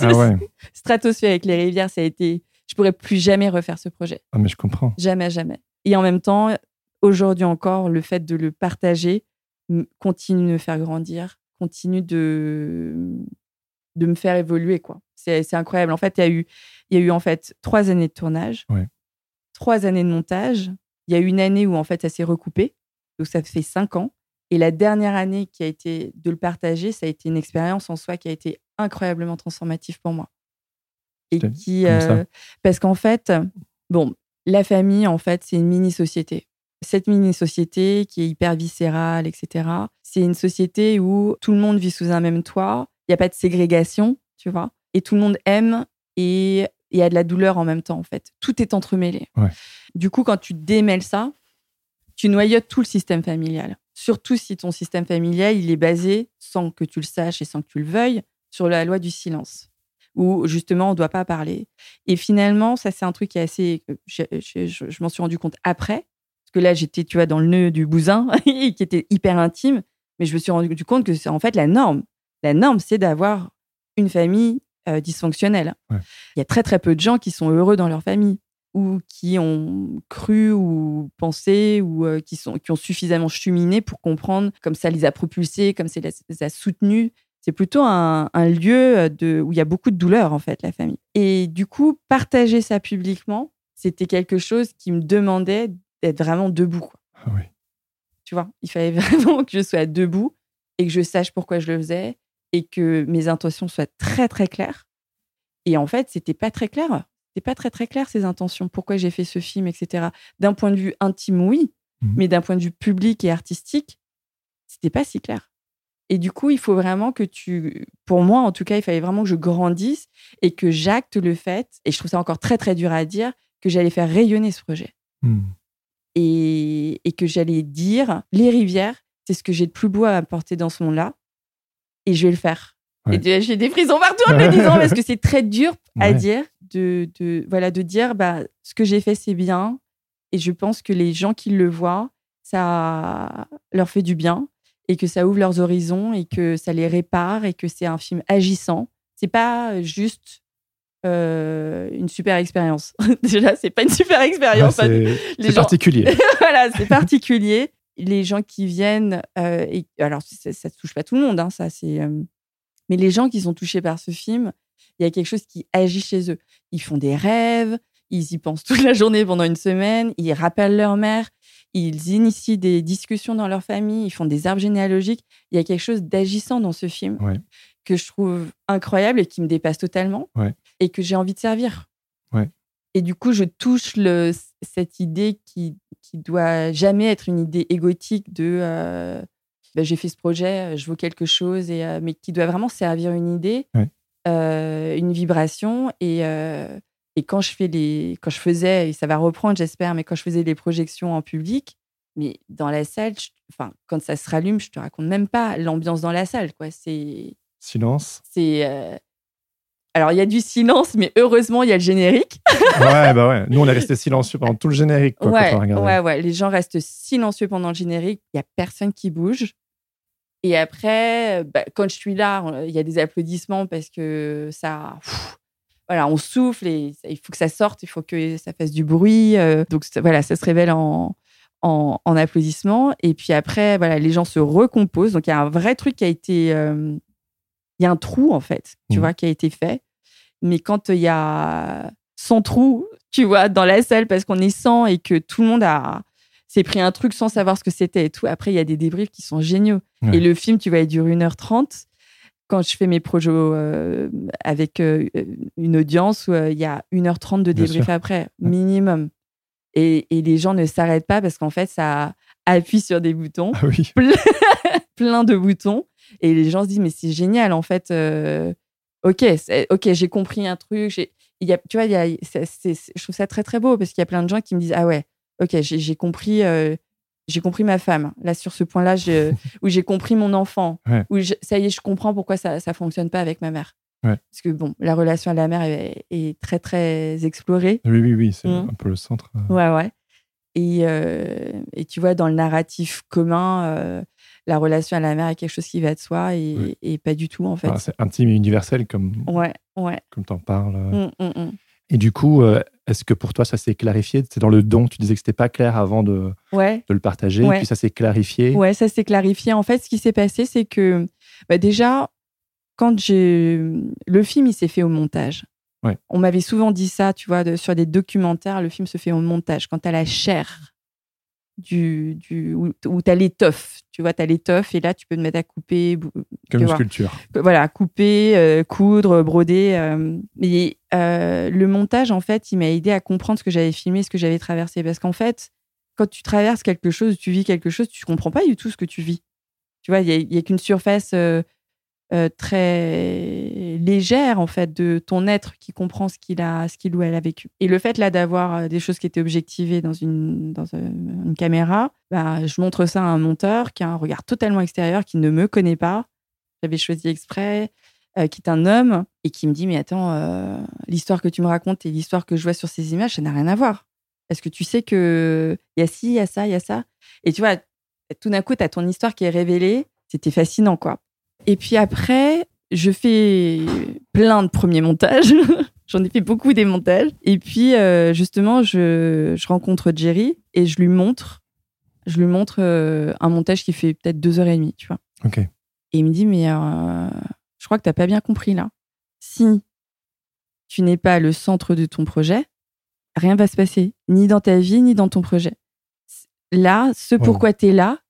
Ah stratosphérique. Les rivières, ça a été je pourrais plus jamais refaire ce projet. Ah, mais je comprends. Jamais, jamais. Et en même temps, aujourd'hui encore, le fait de le partager continue de me faire grandir, continue de, de me faire évoluer, quoi. C'est incroyable. En fait, il y a eu, il y a eu en fait trois années de tournage, trois années de montage. Il y a eu une année où en fait ça s'est recoupé, donc ça fait cinq ans. Et la dernière année qui a été de le partager, ça a été une expérience en soi qui a été incroyablement transformative pour moi et qui euh, parce qu'en fait bon la famille en fait c'est une mini société cette mini société qui est hyper viscérale etc c'est une société où tout le monde vit sous un même toit il y a pas de ségrégation tu vois. Et tout le monde aime et il y a de la douleur en même temps en fait. Tout est entremêlé. Du coup quand tu démêles ça tu noyotes tout le système familial. Surtout si ton système familial il est basé sans que tu le saches et sans que tu le veuilles sur la loi du silence où justement on ne doit pas parler. Et finalement, ça c'est un truc qui est assez, euh, je, m'en suis rendu compte après, parce que là j'étais, tu vois, dans le nœud du bousin, qui était hyper intime, mais je me suis rendu compte que c'est en fait la norme. La norme, c'est d'avoir une famille euh, dysfonctionnelle. Il y a très très peu de gens qui sont heureux dans leur famille, ou qui ont cru ou pensé ou euh, qui, sont, qui ont suffisamment cheminé pour comprendre, comme ça les a propulsés, comme ça les a soutenus. C'est plutôt un, lieu de, où il y a beaucoup de douleur, en fait, la famille. Et du coup, partager ça publiquement, c'était quelque chose qui me demandait d'être vraiment debout. Quoi. Ah oui. Tu vois, il fallait vraiment que je sois debout et que je sache pourquoi je le faisais et que mes intentions soient très, très claires. Et en fait, c'était pas très clair. C'était pas très, très clair, ces intentions. Pourquoi j'ai fait ce film, etc. D'un point de vue intime, oui. Mmh mais d'un point de vue public et artistique, c'était pas si clair. Et du coup, il faut vraiment que tu, pour moi en tout cas, il fallait vraiment que je grandisse et que j'acte le fait, et je trouve ça encore très très dur à dire, que j'allais faire rayonner ce projet. Mmh. Et, et, que j'allais dire, les rivières, c'est ce que j'ai de plus beau à apporter dans ce monde-là, et je vais le faire. Et j'ai des prisons partout en le disant, parce que c'est très dur à dire, de, de, voilà, de dire, bah, ce que j'ai fait, c'est bien, et je pense que les gens qui le voient, ça leur fait du bien et que ça ouvre leurs horizons et que ça les répare et que c'est un film agissant. C'est pas juste euh, une super expérience. Déjà, c'est pas une super expérience. c'est particulier. voilà, c'est particulier. Les gens qui viennent, euh, et, alors ça, ne touche pas tout le monde, hein, ça c'est. Euh, mais les gens qui sont touchés par ce film, il y a quelque chose qui agit chez eux. Ils font des rêves, ils y pensent toute la journée pendant une semaine, ils rappellent leur mère, ils initient des discussions dans leur famille, ils font des arbres généalogiques. Il y a quelque chose d'agissant dans ce film que je trouve incroyable et qui me dépasse totalement et que j'ai envie de servir. Et du coup, je touche le, cette idée qui, qui doit jamais être une idée égotique de euh, bah, j'ai fait ce projet, je veux quelque chose, et, euh, mais qui doit vraiment servir une idée, euh, une vibration et et quand je fais les, quand je faisais, et ça va reprendre, j'espère, mais quand je faisais les projections en public, mais dans la salle, enfin, quand ça se rallume, je te raconte même pas l'ambiance dans la salle, quoi. C'est silence. C'est euh, alors il y a du silence, mais heureusement il y a le générique. ouais, bah ouais. Nous on est resté silencieux pendant tout le générique. Quoi, ouais, ouais, ouais. Les gens restent silencieux pendant le générique. Il y a personne qui bouge. Et après, bah, quand je suis là, il y a des applaudissements parce que ça, voilà, on souffle et il faut que ça sorte, il faut que ça fasse du bruit. Euh, donc voilà, ça se révèle en, en, applaudissements. Et puis après, voilà, les gens se recomposent. Donc il y a un vrai truc qui a été. Euh, il y a un trou, en fait, tu mmh. vois, qui a été fait. Mais quand il y a 100 trous, tu vois, dans la salle, parce qu'on est 100 et que tout le monde a s'est pris un truc sans savoir ce que c'était et tout. Après, il y a des débriefs qui sont géniaux. Et le film, tu vois, il dure 1h30 quand je fais mes projets euh, avec euh, une audience euh, il y a 1h30 de débrief après, minimum. Et, et, les gens ne s'arrêtent pas parce qu'en fait, ça appuie sur des boutons, ah oui. plein de boutons. Et les gens se disent, mais c'est génial, en fait. Ok, ok, j'ai compris un truc. Y a, tu vois, y a, je trouve ça très, très beau parce qu'il y a plein de gens qui me disent, ah ouais, ok, j'ai compris j'ai compris ma femme. Là, sur ce point-là, où j'ai compris mon enfant. Où ça y est, je comprends pourquoi ça ne fonctionne pas avec ma mère. Parce que, bon, la relation à la mère est, très, très explorée. Oui, oui, oui, c'est mmh. un peu le centre. Euh. Ouais, ouais. Et, euh, et, tu vois, dans le narratif commun, euh, la relation à la mère est quelque chose qui va de soi et, et pas du tout, en fait. c'est intime et universel, comme, ouais, ouais. comme tu en parles. Mmh, mmh, et du coup, euh, est-ce que pour toi, ça s'est clarifié? C'est dans le don, tu disais que c'était pas clair avant de, de le partager, et puis ça s'est clarifié Ouais, ça s'est clarifié. En fait, ce qui s'est passé, c'est que bah déjà, quand j'ai. Le film, il s'est fait au montage. On m'avait souvent dit ça, tu vois, sur des documentaires, le film se fait au montage. Quand tu as la chair du, du, où, tu as l'étoffe. Tu vois, tu as l'étoffe et là, tu peux te mettre à couper. Comme une sculpture. Voilà, couper, euh, coudre, broder. Euh, mais euh, le montage, en fait, il m'a aidé à comprendre ce que j'avais filmé, ce que j'avais traversé. Parce qu'en fait, quand tu traverses quelque chose, tu vis quelque chose, tu comprends pas du tout ce que tu vis. Tu vois, il n'y a, qu'une surface euh, très légère en fait de ton être qui comprend ce qu'il a, ce qu'il ou elle a vécu. Et le fait là d'avoir euh, des choses qui étaient objectivées dans une dans euh, une caméra, bah, je montre ça à un monteur qui a un regard totalement extérieur, qui ne me connaît pas. J'avais choisi exprès, qui est un homme et qui me dit mais attends, l'histoire que tu me racontes et l'histoire que je vois sur ces images, ça n'a rien à voir. Est-ce que tu sais que il y a ci, il y a ça, il y a ça? Et tu vois, tout d'un coup, tu as ton histoire qui est révélée. C'était fascinant, quoi. Et puis après, je fais plein de premiers montages. J'en ai fait beaucoup des montages. Et puis, euh, justement, je, je, rencontre Jerry et je lui montre, je lui montre euh, un montage qui fait peut-être deux heures et demie, tu vois. Ok. Et il me dit, mais euh, je crois que tu n'as pas bien compris là. Si tu n'es pas le centre de ton projet, rien va se passer, ni dans ta vie, ni dans ton projet. Là, ce pourquoi tu es là,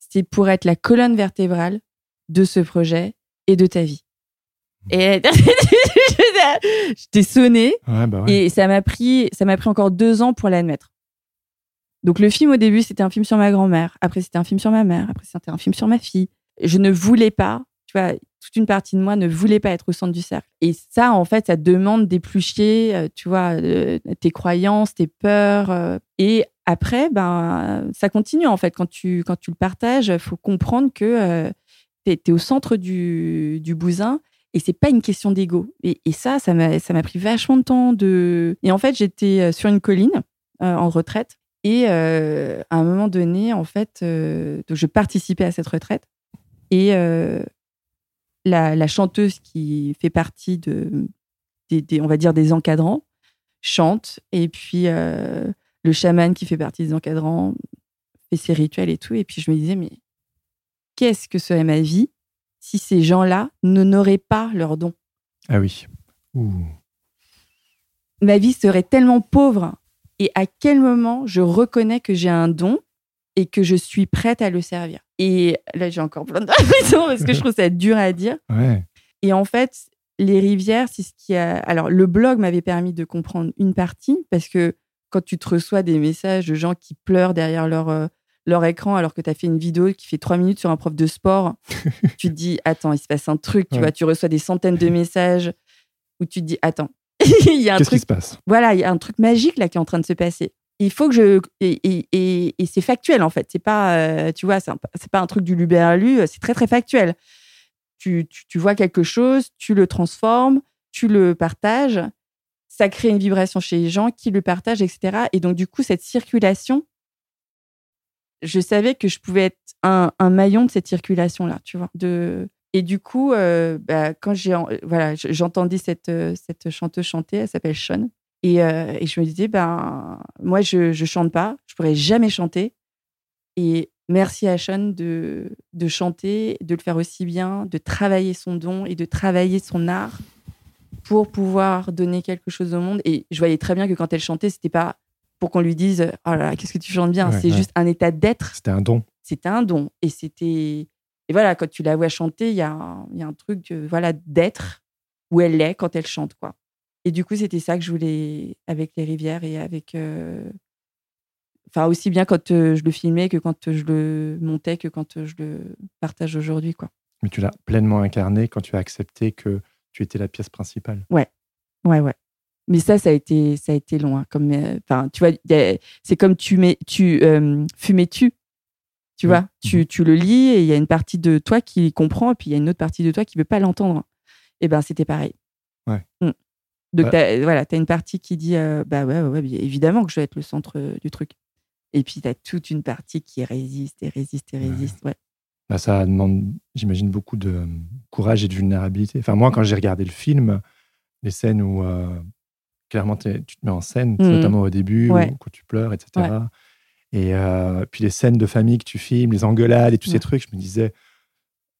c'est pour être la colonne vertébrale de ce projet et de ta vie. Et je t'ai sonné ouais, bah ouais. et ça m'a pris, ça m'a pris encore deux ans pour l'admettre. Donc le film au début c'était un film sur ma grand-mère, après c'était un film sur ma mère, après c'était un film sur ma fille. Je ne voulais pas, tu vois, toute une partie de moi ne voulait pas être au centre du cercle. Et ça en fait ça demande d'éplucher, euh, tu vois, euh, tes croyances, tes peurs. Euh, et après ben ça continue en fait quand tu quand tu le partages, faut comprendre que tu es, au centre du, bousin et c'est pas une question d'ego. Et, et, ça, ça m'a, pris vachement de temps de. Et en fait, j'étais sur une colline en retraite. Et euh, à un moment donné, en fait, euh, je participais à cette retraite. Et euh, la, la, chanteuse qui fait partie de, des, on va dire, des encadrants chante. Et puis le chaman qui fait partie des encadrants fait ses rituels et tout. Et puis je me disais, mais qu'est-ce que serait ma vie si ces gens-là n'honoraient pas leurs dons Ah oui. Ouh. Ma vie serait tellement pauvre. Et à quel moment je reconnais que j'ai un don et que je suis prête à le servir? Et là, j'ai encore plein de raisons parce que je trouve ça dur à dire. Ouais. Et en fait, les rivières, c'est ce qui a. Alors, le blog m'avait permis de comprendre une partie parce que quand tu te reçois des messages de gens qui pleurent derrière leur, euh, leur écran alors que tu as fait une vidéo qui fait trois minutes sur un prof de sport, tu te dis, attends, il se passe un truc, tu Ouais. vois, tu reçois des centaines de messages où tu te dis, attends, il y a un Qu'est-ce qui truc, se passe? voilà, il y a un truc magique là qui est en train de se passer. Il faut que je et, et, et, et c'est factuel en fait. C'est pas, euh, tu vois, c'est pas un truc du Luberlu. C'est très très factuel. Tu, tu, tu vois quelque chose, tu le transformes, tu le partages, ça crée une vibration chez les gens qui le partagent, etc. Et donc du coup, cette circulation, je savais que je pouvais être un, un maillon de cette circulation là, tu vois. Et du coup, euh, bah, quand j'ai en- voilà, j'entendais cette euh, cette chanteuse chanter, elle s'appelle Sean. Et, euh, et je me disais, ben, moi, je ne chante pas, je pourrais jamais chanter. Et merci à Sean de, de chanter, de le faire aussi bien, de travailler son don et de travailler son art pour pouvoir donner quelque chose au monde. Et je voyais très bien que quand elle chantait, c'était pas pour qu'on lui dise, oh là là, qu'est-ce que tu chantes bien. Ouais, C'est ouais. juste un état d'être C'était un don. c'était un don. Et c'était. Et voilà, quand tu la vois chanter, il y, a un- il y a un truc euh, voilà, d'être où elle est quand elle chante. quoi. Et du coup, c'était ça que je voulais avec les rivières et avec. euh, Enfin, aussi bien quand euh, je le filmais que quand je le montais, que quand euh, je le partage aujourd'hui. quoi. Mais tu l'as pleinement incarné quand tu as accepté que tu étais la pièce principale. Ouais, ouais. Mais ça, ça a été, ça a été long. hein, comme, euh, enfin, tu vois, c'est comme tu mets, tu euh, fumais tu. Tu Oui. vois, tu, tu le lis et il y a une partie de toi qui comprend et puis il y a une autre partie de toi qui veut pas l'entendre. Et ben, c'était pareil. Ouais. Mm. Donc, Bah- t'as- voilà, tu as une partie qui dit euh, Bah ouais, ouais, ouais, évidemment que je vais être le centre euh, du truc. Et puis, tu as toute une partie qui résiste et résiste et Ouais. résiste. Ouais. Bah, ça demande, j'imagine, beaucoup de euh, courage et de vulnérabilité. Enfin, moi, quand j'ai regardé le film, les scènes où euh, clairement tu te mets en scène, Mhm. notamment au début, Ouais. où- quand tu pleures, etc. Et euh, puis les scènes de famille que tu filmes, les engueulades et tous ces trucs, je me disais,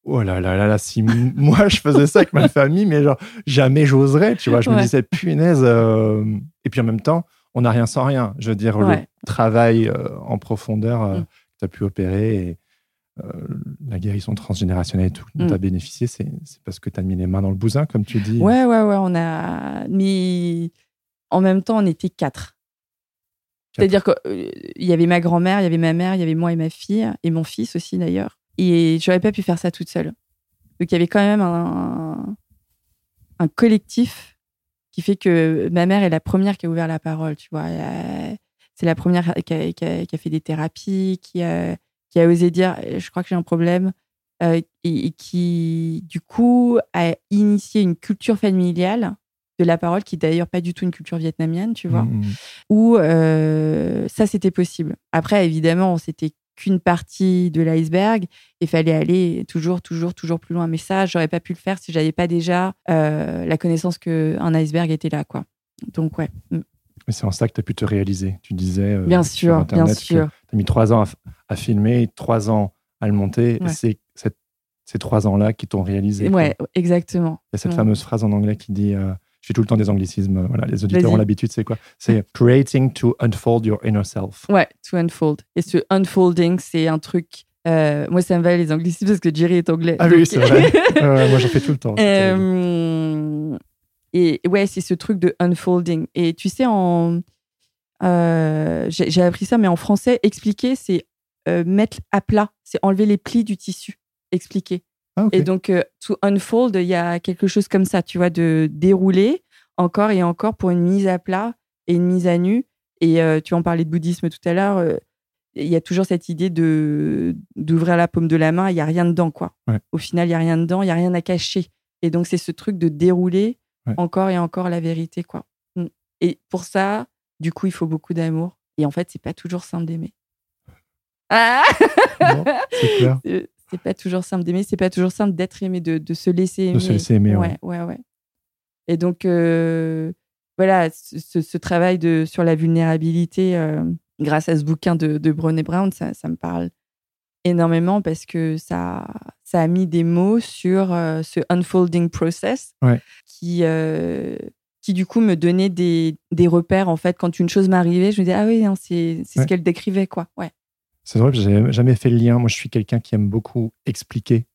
oh là là là là, si moi je faisais ça avec ma famille, mais genre jamais j'oserais, tu vois. Je me disais, punaise. euh, Et puis en même temps, on n'a rien sans rien. Je veux dire, le travail euh, en profondeur euh, Mm. que tu as pu opérer et la guérison transgénérationnelle et tout dont Mm. tu as bénéficié, c'est parce que tu as mis les mains dans le bousin, comme tu dis. Ouais, ouais, ouais, on a. Mais en même temps, on était quatre. C'est-à-dire qu'il y avait ma grand-mère, il y avait ma mère, il y avait moi et ma fille, et mon fils aussi d'ailleurs. Et j'aurais pas pu faire ça toute seule. Donc il y avait quand même un, un collectif qui fait que ma mère est la première qui a ouvert la parole, tu vois. C'est la première qui a, qui a- qui a fait des thérapies, qui a, qui a osé dire eh, je crois que j'ai un problème, euh, et, et qui, du coup, a initié une culture familiale de la parole qui est d'ailleurs pas du tout une culture vietnamienne, tu vois Mm, mm. où euh, ça c'était possible. Après, évidemment, c'était qu'une partie de l'iceberg. Il fallait aller toujours, toujours, toujours plus loin. Mais ça, j'aurais pas pu le faire si j'avais pas déjà euh, la connaissance qu'un iceberg était là, quoi. Donc, ouais. Mm. Mais c'est en ça que tu as pu te réaliser. Tu disais. euh, Bien sur sûr, bien Internet sûr. Tu as mis trois ans à, filmer, trois ans à le monter. Ouais. Et c'est ces trois ans-là qui t'ont réalisé. quoi. Ouais, exactement. Il y a cette Ouais. fameuse phrase en anglais qui dit. euh, je fais tout le temps des anglicismes. Voilà, les auditeurs ont l'habitude, c'est quoi? C'est creating to unfold your inner self. Ouais, to unfold. Et ce unfolding, c'est un truc. euh, moi, ça me va les anglicismes parce que Jerry est anglais. Ah Donc- oui, c'est vrai. Euh, moi, j'en fais tout le temps. Euh, et ouais, c'est ce truc de unfolding. Et tu sais, en euh, j'ai j'ai appris ça, mais en français, expliquer, c'est mettre à plat, c'est enlever les plis du tissu. Expliquer. Ah. Et donc, euh, to unfold, il y a quelque chose comme ça, tu vois, de dérouler encore et encore pour une mise à plat et une mise à nu. Et euh, tu en parlais de bouddhisme tout à l'heure. euh, il y a toujours cette idée de d'ouvrir la paume de la main, il y a rien dedans, quoi. Ouais. Au final, il y a rien dedans, il y a rien à cacher. Et donc, c'est ce truc de dérouler Ouais. encore et encore la vérité, quoi. Mm. Et pour ça, du coup, il faut beaucoup d'amour. Et en fait, c'est pas toujours simple d'aimer. Ah c'est clair. c'est pas toujours simple d'aimer, c'est pas toujours simple d'être aimé, de, de se laisser aimer. De se laisser aimer, ouais. ouais, ouais, ouais. Et donc, euh, voilà, ce, travail de, sur la vulnérabilité, euh, grâce à ce bouquin de, de Brené Brown, ça, ça me parle énormément parce que ça, ça a mis des mots sur euh, ce unfolding process Ouais. qui, qui, du coup, me donnait des, des repères. En fait, quand une chose m'arrivait, je me disais, ah oui, non, c'est c'est Ouais. ce qu'elle décrivait, quoi. Ouais. C'est drôle, j'ai jamais fait le lien. Moi, je suis quelqu'un qui aime beaucoup expliquer.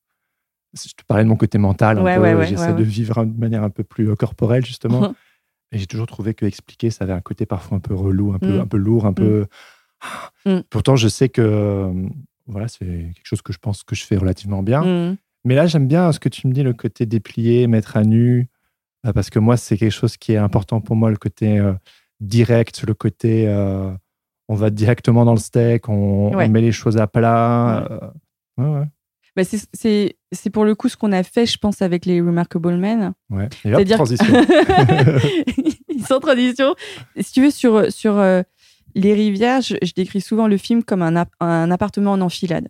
Je te parlais de mon côté mental. Ouais, ouais, J'essaie de vivre de manière un peu plus euh, corporelle, justement. Et j'ai toujours trouvé que expliquer, ça avait un côté parfois un peu relou, un peu, Mm. un peu lourd, un peu. Mm. Pourtant, je sais que euh, voilà, c'est quelque chose que je pense que je fais relativement bien. Mm. Mais là, j'aime bien ce que tu me dis, le côté déplier, mettre à nu, euh, parce que moi, c'est quelque chose qui est important pour moi, le côté euh, direct, le côté euh, on va directement dans le steak, on, met les choses à plat. euh, ouais, Bah, c'est- pour le coup ce qu'on a fait, je pense, avec les Remarkable Men. ouais. C'est-à-dire- transition. Sans transition. Si tu veux, sur, sur euh, les rivières, je, je décris souvent le film comme un, un appartement en enfilade.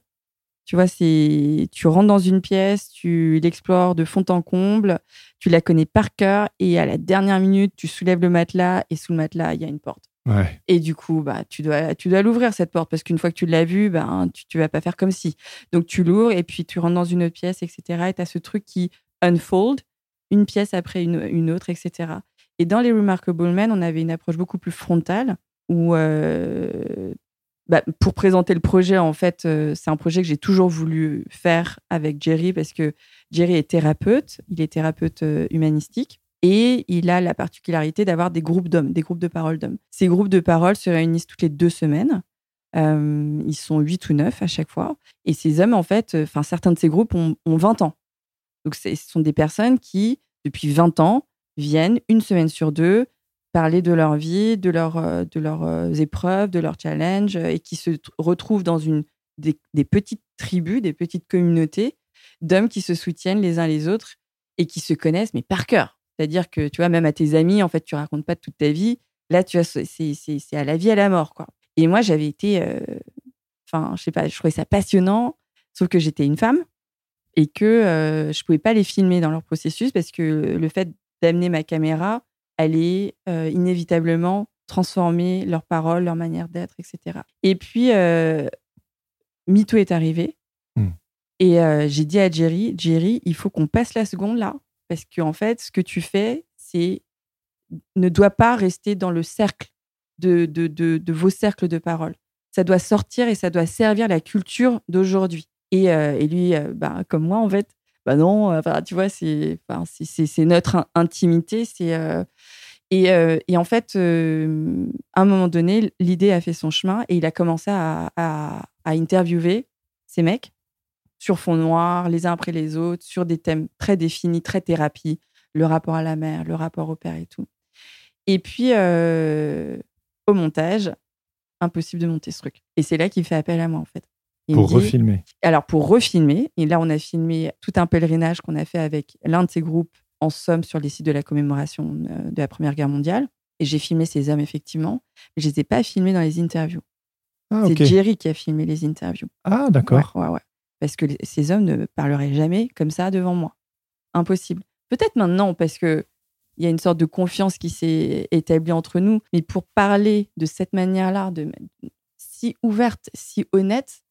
Tu vois, c'est tu rentres dans une pièce, tu l'explores de fond en comble, tu la connais par cœur et à la dernière minute, tu soulèves le matelas et sous le matelas, il y a une porte. Et du coup, bah, tu dois, tu dois l'ouvrir cette porte parce qu'une fois que tu l'as vue, ben, tu, tu vas pas faire comme si. Donc tu l'ouvres et puis tu rentres dans une autre pièce, etc. Et tu as ce truc qui unfold, une pièce après une, une autre, etc. Et dans les Remarkable Men, on avait une approche beaucoup plus frontale où, euh, bah, pour présenter le projet, en fait, euh, c'est un projet que j'ai toujours voulu faire avec Jerry parce que Jerry est thérapeute, il est thérapeute euh, humanistique. Et il a la particularité d'avoir des groupes d'hommes, des groupes de parole d'hommes. Ces groupes de parole se réunissent toutes les deux semaines. Euh, ils sont huit ou neuf à chaque fois. Et ces hommes, en fait, euh, enfin, certains de ces groupes ont, ont 20 ans. Donc, ce sont des personnes qui, depuis 20 ans, viennent une semaine sur deux parler de leur vie, de, leur, euh, de leurs épreuves, de leurs challenges, et qui se retrouvent dans une, des petites tribus, des petites communautés d'hommes qui se soutiennent les uns les autres et qui se connaissent, mais par cœur. C'est-à-dire que, tu vois, même à tes amis, en fait, tu racontes pas toute ta vie. Là, tu vois, c'est à la vie, à la mort, quoi. Et moi, j'avais été, euh, enfin, je sais pas, je trouvais ça passionnant, sauf que j'étais une femme et que euh, je pouvais pas les filmer dans leur processus parce que le fait d'amener ma caméra allait euh, inévitablement transformer leurs paroles, leur manière d'être, etc. Et puis, euh, MeToo est arrivé. Hmm. Et euh, j'ai dit à Jerry, Jerry, il faut qu'on passe la seconde là. Parce qu'en en fait, ce que tu fais, c'est ne doit pas rester dans le cercle de, de, de, vos cercles de parole. Ça doit sortir et ça doit servir la culture d'aujourd'hui. Et, euh, lui, euh, bah, comme moi, en fait, bah non, euh, tu vois, c'est enfin, notre in- intimité. c'est euh, et, et en fait, à un moment donné, l'idée a fait son chemin et il a commencé à, à interviewer ces mecs sur fond noir, les uns après les autres, sur des thèmes très définis, très thérapie, le rapport à la mère, le rapport au père et tout. Et puis, euh, au montage, impossible de monter ce truc. Et c'est là qu'il fait appel à moi, en fait. Il Pour dit- refilmer. alors, pour refilmer, et là, on a filmé tout un pèlerinage qu'on a fait avec l'un de ces groupes en somme sur les sites de la commémoration euh, de la Première Guerre mondiale. Et j'ai filmé ces hommes, effectivement, mais je ne les ai pas filmés dans les interviews. Ah, C'est. Jerry qui a filmé les interviews. Ah, d'accord. Ouais, ouais, ouais. Parce que les- ces hommes ne parleraient jamais comme ça devant moi. Impossible. Peut-être maintenant, parce que il y a une sorte de confiance qui s'est établie entre nous. Mais pour parler de cette manière-là, de si ouverte, si honnête,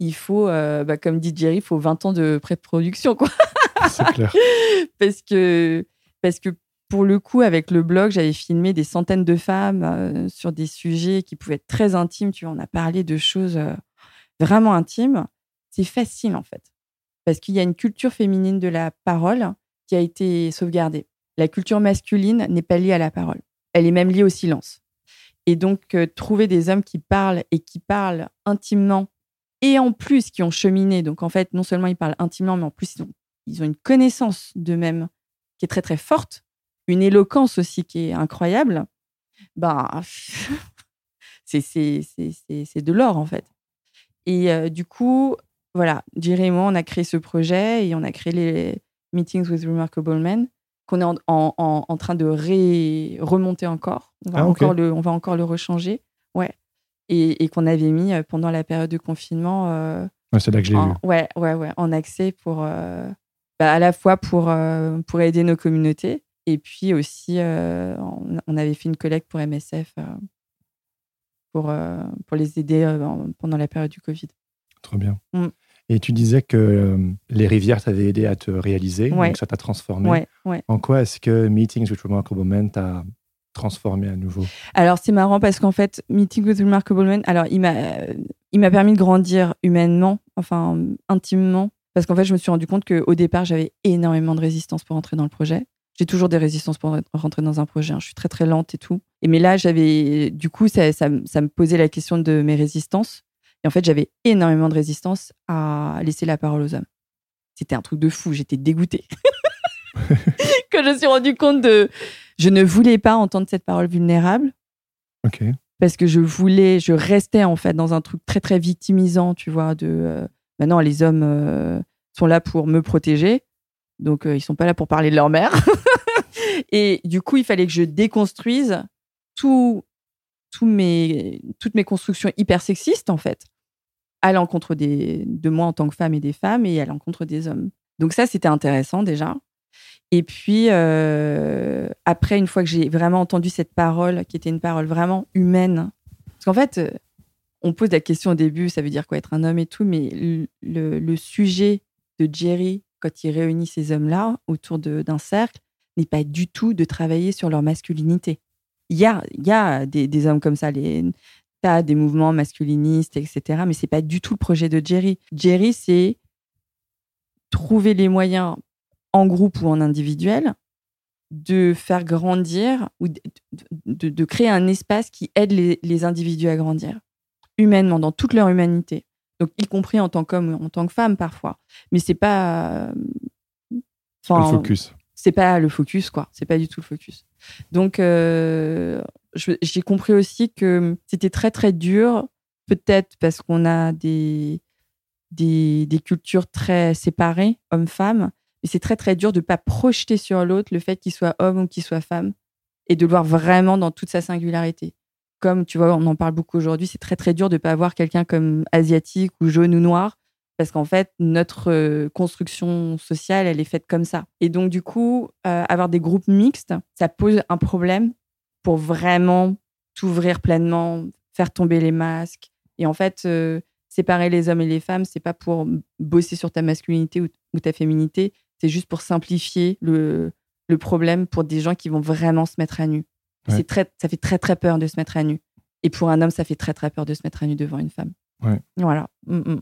il faut, euh, bah, comme dit Jerry, il faut 20 ans de pré-production, quoi. C'est clair. parce que parce que pour le coup, avec le blog, j'avais filmé des centaines de femmes euh, sur des sujets qui pouvaient être très intimes. Tu vois, on a parlé de choses euh, vraiment intimes. C'est facile en fait, parce qu'il y a une culture féminine de la parole qui a été sauvegardée. La culture masculine n'est pas liée à la parole. Elle est même liée au silence. Et donc, euh, trouver des hommes qui parlent et qui parlent intimement, et en plus qui ont cheminé. Donc, en fait, non seulement ils parlent intimement, mais en plus, ils ont, ils ont une connaissance d'eux-mêmes qui est très, très forte, une éloquence aussi qui est incroyable. C'est- c'est de l'or, en fait. Et euh, du coup, voilà, Jerry et moi, on a créé ce projet et on a créé les Meetings with Remarkable Men qu'on est en, en- en- en train de ré- remonter encore. On va, Ah, ok. encore le, on va encore le rechanger. Ouais. Et, et qu'on avait mis euh, pendant la période de confinement. euh, Ouais, c'est là que je l'ai vu. ouais, ouais, ouais, en accès pour, euh, bah, à la fois pour, euh, pour aider nos communautés et puis aussi, on, on avait fait une collecte pour MSF pour, pour les aider en- pendant la période du Covid. Trop bien. Mm. Et tu disais que euh, les rivières t'avaient aidé à te réaliser, Ouais. donc ça t'a transformé. Ouais, ouais. En quoi est-ce que Meetings with Remarkable Men t'a transformé à nouveau? Alors, c'est marrant parce qu'en fait, Meeting with Remarkable Men, alors, il m'a, euh, il m'a permis de grandir humainement, enfin, intimement. Parce qu'en fait, je me suis rendu compte qu'au départ, j'avais énormément de résistance pour entrer dans le projet. J'ai toujours des résistances pour rentrer dans un projet. hein. Je suis très, très lente et tout. Et mais là, j'avais, du coup, ça, ça me posait la question de mes résistances. Et en fait, j'avais énormément de résistance à laisser la parole aux hommes. C'était un truc de fou. J'étais dégoûtée. que je me suis rendu compte de. Je ne voulais pas entendre cette parole vulnérable Ok. parce que je voulais, je restais en fait dans un truc très très victimisant, tu vois, de euh, maintenant les hommes euh, sont là pour me protéger, donc euh, ils sont pas là pour parler de leur mère. Et du coup, il fallait que je déconstruise tout, tout mes, toutes mes constructions hyper sexistes en fait, à l'encontre des, de moi en tant que femme et des femmes et à l'encontre des hommes. Donc ça, c'était intéressant déjà. Et puis, euh, après, une fois que j'ai vraiment entendu cette parole, qui était une parole vraiment humaine, parce qu'en fait, euh, on pose la question au début, ça veut dire quoi être un homme et tout, mais le, sujet de Jerry, quand il réunit ces hommes-là autour de- d'un cercle, n'est pas du tout de travailler sur leur masculinité. Il y a, y a des, des hommes comme ça, les, t'as des mouvements masculinistes, etc., mais c'est pas du tout le projet de Jerry. Jerry, c'est trouver les moyens en groupe ou en individuel, de faire grandir ou de, de- de créer un espace qui aide les, les individus à grandir, humainement, dans toute leur humanité. Donc, y compris en tant qu'homme ou en tant que femme parfois. Mais c'est pas. Le focus. c'est pas le focus, quoi. C'est pas du tout le focus. Donc, euh, j'ai compris aussi que c'était très, très dur, peut-être parce qu'on a des, des, cultures très séparées, hommes-femmes, mais c'est très, très dur de pas projeter sur l'autre le fait qu'il soit homme ou qu'il soit femme et de le voir vraiment dans toute sa singularité. Comme, tu vois, on en parle beaucoup aujourd'hui, c'est très, très dur de pas voir quelqu'un comme asiatique ou jaune ou noir parce qu'en fait, notre euh, construction sociale, elle est faite comme ça. Et donc, du coup, euh, avoir des groupes mixtes, ça pose un problème pour vraiment t'ouvrir pleinement, faire tomber les masques. Et en fait, euh, séparer les hommes et les femmes, c'est pas pour bosser sur ta masculinité ou, ou ta féminité, c'est juste pour simplifier le, le problème pour des gens qui vont vraiment se mettre à nu. Ouais. C'est très, ça fait très, très peur de se mettre à nu. Et pour un homme, ça fait très, très peur de se mettre à nu devant une femme. Ouais. Voilà. Mm, mm.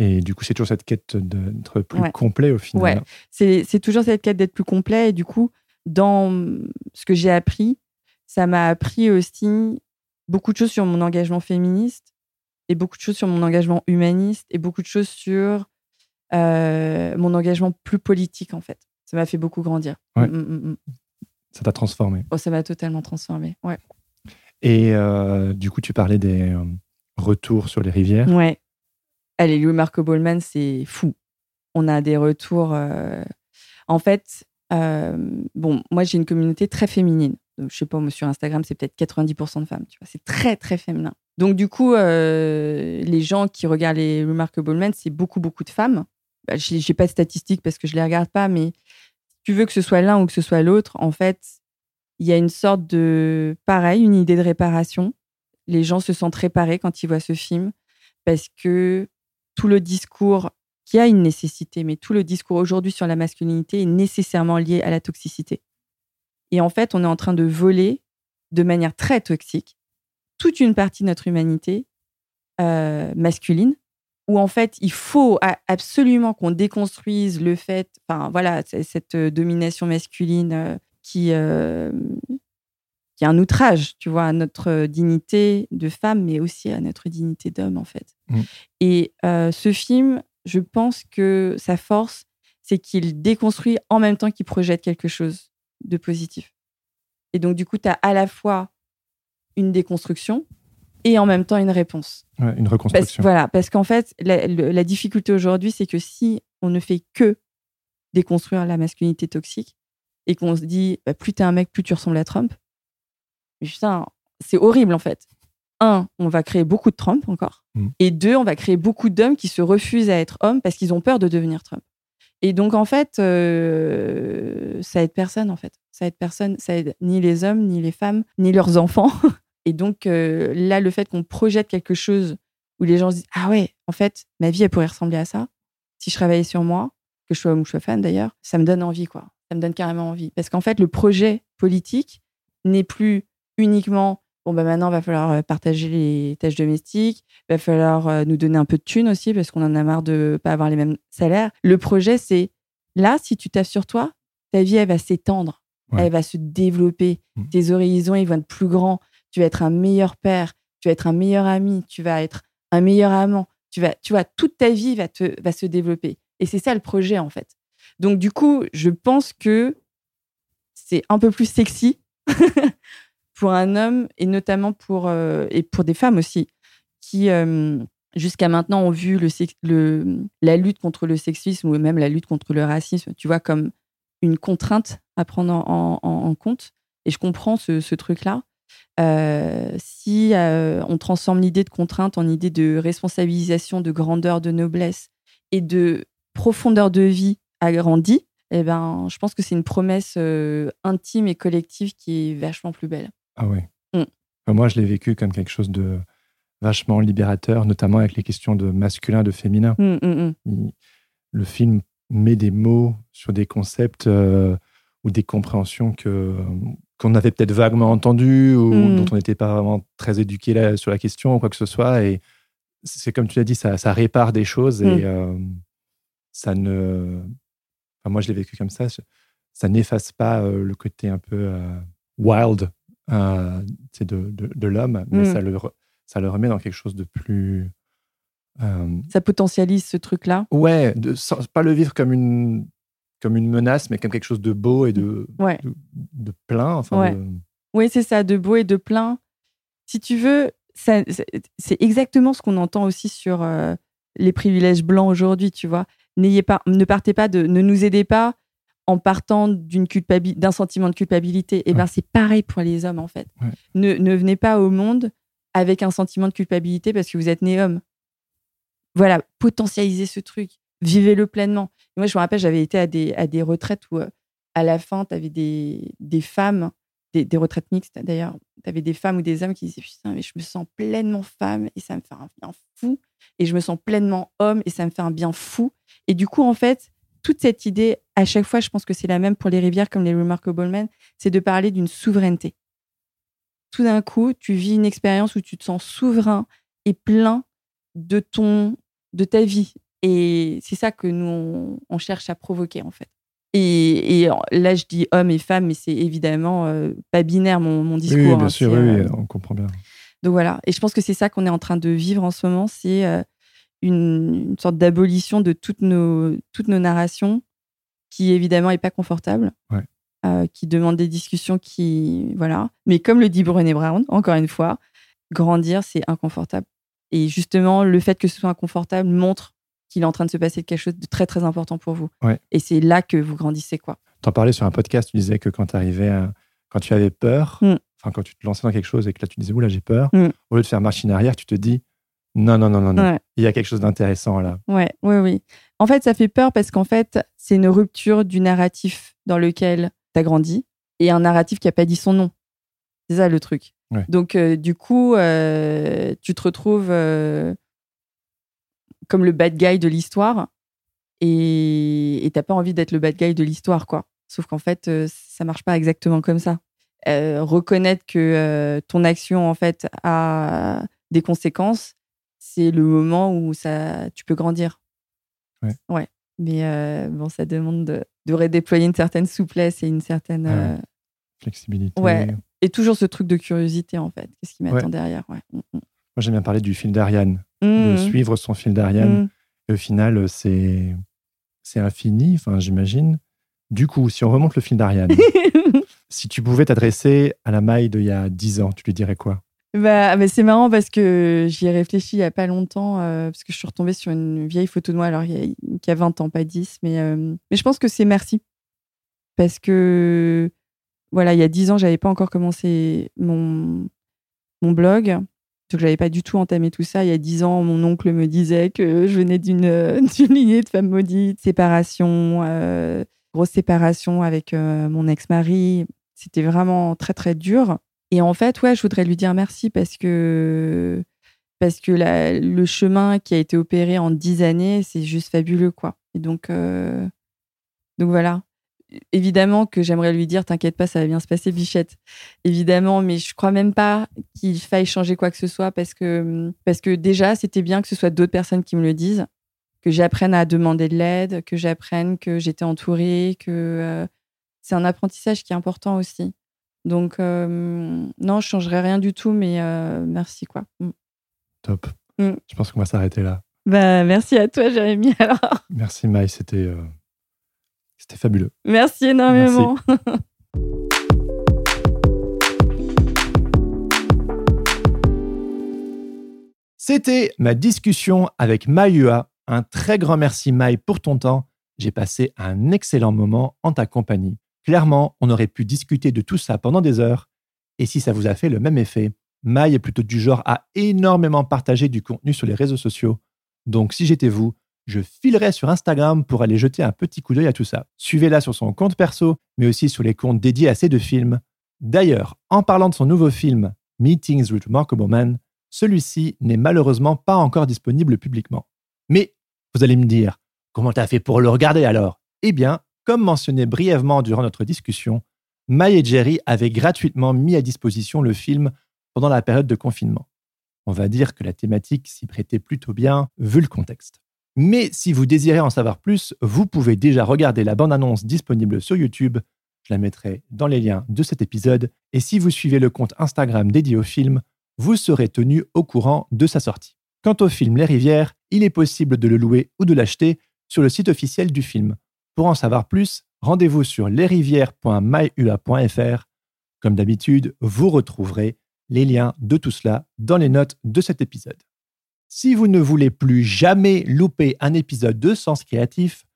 Et du coup, c'est toujours cette quête d'être plus Ouais. complet au final. Ouais. c'est c'est toujours cette quête d'être plus complet. Et du coup, dans ce que j'ai appris, ça m'a appris aussi beaucoup de choses sur mon engagement féministe et beaucoup de choses sur mon engagement humaniste et beaucoup de choses sur euh, mon engagement plus politique, en fait. Ça m'a fait beaucoup grandir. Ouais. Mm, mm, mm. Ça t'a transformé. Oh, ça m'a totalement transformé. Ouais. Et euh, du coup, tu parlais des euh, retours sur les rivières. Ouais. Allez, Louis Marco Ballman, c'est fou. On a des retours. En fait, bon, moi, j'ai une communauté très féminine. Je sais pas, sur Instagram, c'est peut-être 90% de femmes. C'est très, très féminin. Donc, du coup, euh, les gens qui regardent les Remarkable Men, c'est beaucoup, beaucoup de femmes. Bah, je n'ai pas de statistiques parce que je ne les regarde pas, mais si tu veux que ce soit l'un ou que ce soit l'autre, en fait, il y a une sorte de, pareil, une idée de réparation. Les gens se sentent réparés quand ils voient ce film parce que tout le discours qui a une nécessité, mais tout le discours aujourd'hui sur la masculinité est nécessairement lié à la toxicité. Et en fait, on est en train de voler de manière très toxique toute une partie de notre humanité euh, masculine, où en fait, il faut absolument qu'on déconstruise le fait, enfin voilà, cette euh, domination masculine euh, qui, qui est un outrage, tu vois, à notre dignité de femme, mais aussi à notre dignité d'homme, en fait. Mmh. Et ce film, je pense que sa force, c'est qu'il déconstruit en même temps qu'il projette quelque chose de positif. Et donc, du coup, tu as à la fois une déconstruction et en même temps une réponse. une reconstruction. voilà, parce qu'en fait, la, difficulté aujourd'hui, c'est que si on ne fait que déconstruire la masculinité toxique et qu'on se dit bah, plus t'es un mec, plus tu ressembles à Trump, mais putain, c'est horrible en fait. Un, on va créer beaucoup de Trump encore. Mm. Et deux, on va créer beaucoup d'hommes qui se refusent à être hommes parce qu'ils ont peur de devenir Trump. Et donc, en fait, euh, ça aide personne, en fait. Ça aide personne. Ça aide ni les hommes, ni les femmes, ni leurs enfants. Et donc, euh, là, le fait qu'on projette quelque chose où les gens se disent Ah ouais, en fait, ma vie, elle pourrait ressembler à ça. Si je travaillais sur moi, que je sois homme ou que je sois fan d'ailleurs, ça me donne envie, quoi. Ça me donne carrément envie. Parce qu'en fait, le projet politique n'est plus uniquement bon, bah maintenant, il va falloir euh, partager les tâches domestiques, il va falloir euh, nous donner un peu de thunes aussi, parce qu'on en a marre de ne pas avoir les mêmes salaires. Le projet, c'est là, si tu t'assures toi, ta vie, elle va s'étendre, elle va se développer. Mmh. Tes horizons, ils vont être plus grands. Tu vas être un meilleur père, tu vas être un meilleur ami, tu vas être un meilleur amant. Tu, vas, tu vois, toute ta vie va, te, va se développer. Et c'est ça le projet, en fait. Donc, du coup, je pense que c'est un peu plus sexy pour un homme et notamment pour, euh, et pour des femmes aussi, qui euh, jusqu'à maintenant ont vu le, la lutte contre le sexisme ou même la lutte contre le racisme, tu vois, comme une contrainte à prendre en, compte. Et je comprends ce, truc-là. Euh, si on transforme l'idée de contrainte en idée de responsabilisation, de grandeur, de noblesse et de profondeur de vie agrandie, eh ben, je pense que c'est une promesse intime et collective qui est vachement plus belle. Ah oui. Mm. Moi, je l'ai vécu comme quelque chose de vachement libérateur, notamment avec les questions de masculin, de féminin. Mm, mm, le film met des mots sur des concepts euh, ou des compréhensions que qu'on avait peut-être vaguement entendues ou dont on n'était pas vraiment très éduqué là, sur la question ou quoi que ce soit. Et c'est comme tu l'as dit, ça, ça, répare des choses et euh, ça ne. moi, je l'ai vécu comme ça. Ça n'efface pas euh, le côté un peu wild euh, de, de, l'homme, mais mm. ça, le, ça le remet dans quelque chose de plus. Euh, ça potentialise ce truc-là? Ouais, de, pas le vivre comme une, comme une menace, mais comme quelque chose de beau et de, de, plein. Enfin Oui, c'est ça, de beau et de plein. Si tu veux, c'est exactement ce qu'on entend aussi sur euh, les privilèges blancs aujourd'hui, tu vois. N'ayez pas, ne partez pas de, ne nous aidez pas en partant d'une d'un sentiment de culpabilité. Et eh ben c'est pareil pour les hommes en fait. Ne, ne, venez pas au monde avec un sentiment de culpabilité parce que vous êtes né homme. Voilà, potentialisez ce truc, vivez-le pleinement. moi je me rappelle, j'avais été à des, à des retraites où euh, à la fin tu avais des, des femmes, des, des, retraites mixtes d'ailleurs, tu avais des femmes ou des hommes qui disaient putain mais je me sens pleinement femme et ça me fait un bien fou et je me sens pleinement homme et ça me fait un bien fou. Et du coup en fait toute cette idée, à chaque fois, je pense que c'est la même pour les rivières comme les Remarkable Men, c'est de parler d'une souveraineté. Tout d'un coup, tu vis une expérience où tu te sens souverain et plein de ton, de ta vie. Et c'est ça que nous, on, cherche à provoquer, en fait. Et, là, je dis homme et femme, mais c'est évidemment euh, pas binaire, mon, discours. Oui, bien hein, sûr, oui, euh, on comprend bien. Donc voilà. Et je pense que c'est ça qu'on est en train de vivre en ce moment, c'est euh, une, sorte d'abolition de toutes nos, toutes nos narrations, qui évidemment n'est pas confortable, euh, qui demande des discussions qui. Voilà. Mais comme le dit Brené Brown, encore une fois, grandir, c'est inconfortable. Et justement, le fait que ce soit inconfortable montre qu'il est en train de se passer quelque chose de très, très important pour vous. Et c'est là que vous grandissez, quoi. T'en parlais sur un podcast, tu disais que quand, arrivais quand tu avais peur, mm. enfin, quand tu te lançais dans quelque chose et que là, tu disais, oula, j'ai peur, Mm. au lieu de faire machine arrière, tu te dis, non, non, non, non, non. Ouais. Il y a quelque chose d'intéressant là. Ouais, oui, oui. En fait, ça fait peur parce qu'en fait, c'est une rupture du narratif dans lequel tu as grandi et un narratif qui a pas dit son nom. C'est ça le truc. Ouais. Donc, euh, du coup, euh, tu te retrouves euh, comme le bad guy de l'histoire et t'as pas envie d'être le bad guy de l'histoire, quoi. Sauf qu'en fait, ça marche pas exactement comme ça. Reconnaître que ton action, en fait, a des conséquences, c'est le moment où ça, tu peux grandir. Ouais. Ouais. Mais euh, bon, ça demande de, de redéployer une certaine souplesse et une certaine. Ah euh, Flexibilité. Ouais. et toujours ce truc de curiosité, en fait. Qu'est-ce qui m'attend Ouais. derrière ouais. Mm, Moi, j'aime bien parler du fil d'Ariane, mm. de Mm. suivre son fil d'Ariane. Mm. Et au final, c'est c'est infini, enfin, j'imagine. Du coup, si on remonte le fil d'Ariane, si tu pouvais t'adresser à la maille d'il y a 10 ans, tu lui dirais quoi? Bah, bah, c'est marrant parce que j'y ai réfléchi il y a pas longtemps, euh, parce que je suis retombée sur une vieille photo de moi, alors il y a, qui a 20 ans, pas 10, mais, euh, mais je pense que c'est merci. Parce que, voilà, il y a 10 ans, j'avais pas encore commencé mon, mon blog, donc j'avais pas du tout entamé tout ça. Il y a 10 ans, mon oncle me disait que je venais d'une lignée de femmes maudites, séparation, euh, grosse séparation avec mon ex-mari. C'était vraiment très, très dur. Et en fait, ouais, je voudrais lui dire merci parce que, parce que la- le chemin qui a été opéré en dix années, c'est juste fabuleux, quoi. Et donc, euh, donc voilà. Évidemment que j'aimerais lui dire, t'inquiète pas, ça va bien se passer, bichette. Évidemment, mais je crois même pas qu'il faille changer quoi que ce soit parce que, parce que déjà, c'était bien que ce soit d'autres personnes qui me le disent, que j'apprenne à demander de l'aide, que j'apprenne que j'étais entourée, que euh, c'est un apprentissage qui est important aussi. Donc, euh, non, je changerai rien du tout, mais euh, merci, quoi. Mm. Top. Mm. Je pense qu'on va s'arrêter là. Bah, merci à toi, Jérémy. Alors, Merci Maï, c'était euh, c'était fabuleux. merci énormément. C'était ma discussion avec Maïua. Un très grand merci Maï pour ton temps. J'ai passé un excellent moment en ta compagnie. Clairement, on aurait pu discuter de tout ça pendant des heures. Et si ça vous a fait le même effet, Maï est plutôt du genre à énormément partager du contenu sur les réseaux sociaux. Donc si j'étais vous, je filerais sur Instagram pour aller jeter un petit coup d'œil à tout ça. Suivez-la sur son compte perso, mais aussi sur les comptes dédiés à ces deux films. D'ailleurs, en parlant de son nouveau film, Meetings with Remarkable Man, celui-ci n'est malheureusement pas encore disponible publiquement. Mais vous allez me dire, comment t'as fait pour le regarder alors? Eh bien, comme mentionné brièvement durant notre discussion, May et Jerry avaient gratuitement mis à disposition le film pendant la période de confinement. On va dire que la thématique s'y prêtait plutôt bien, vu le contexte. Mais si vous désirez en savoir plus, vous pouvez déjà regarder la bande-annonce disponible sur YouTube. Je la mettrai dans les liens de cet épisode. Et si vous suivez le compte Instagram dédié au film, vous serez tenu au courant de sa sortie. Quant au film Les Rivières, il est possible de le louer ou de l'acheter sur le site officiel du film. Pour en savoir plus, rendez-vous sur lesrivières.myua.fr. Comme d'habitude, vous retrouverez les liens de tout cela dans les notes de cet épisode. Si vous ne voulez plus jamais louper un épisode de Sens Créatif,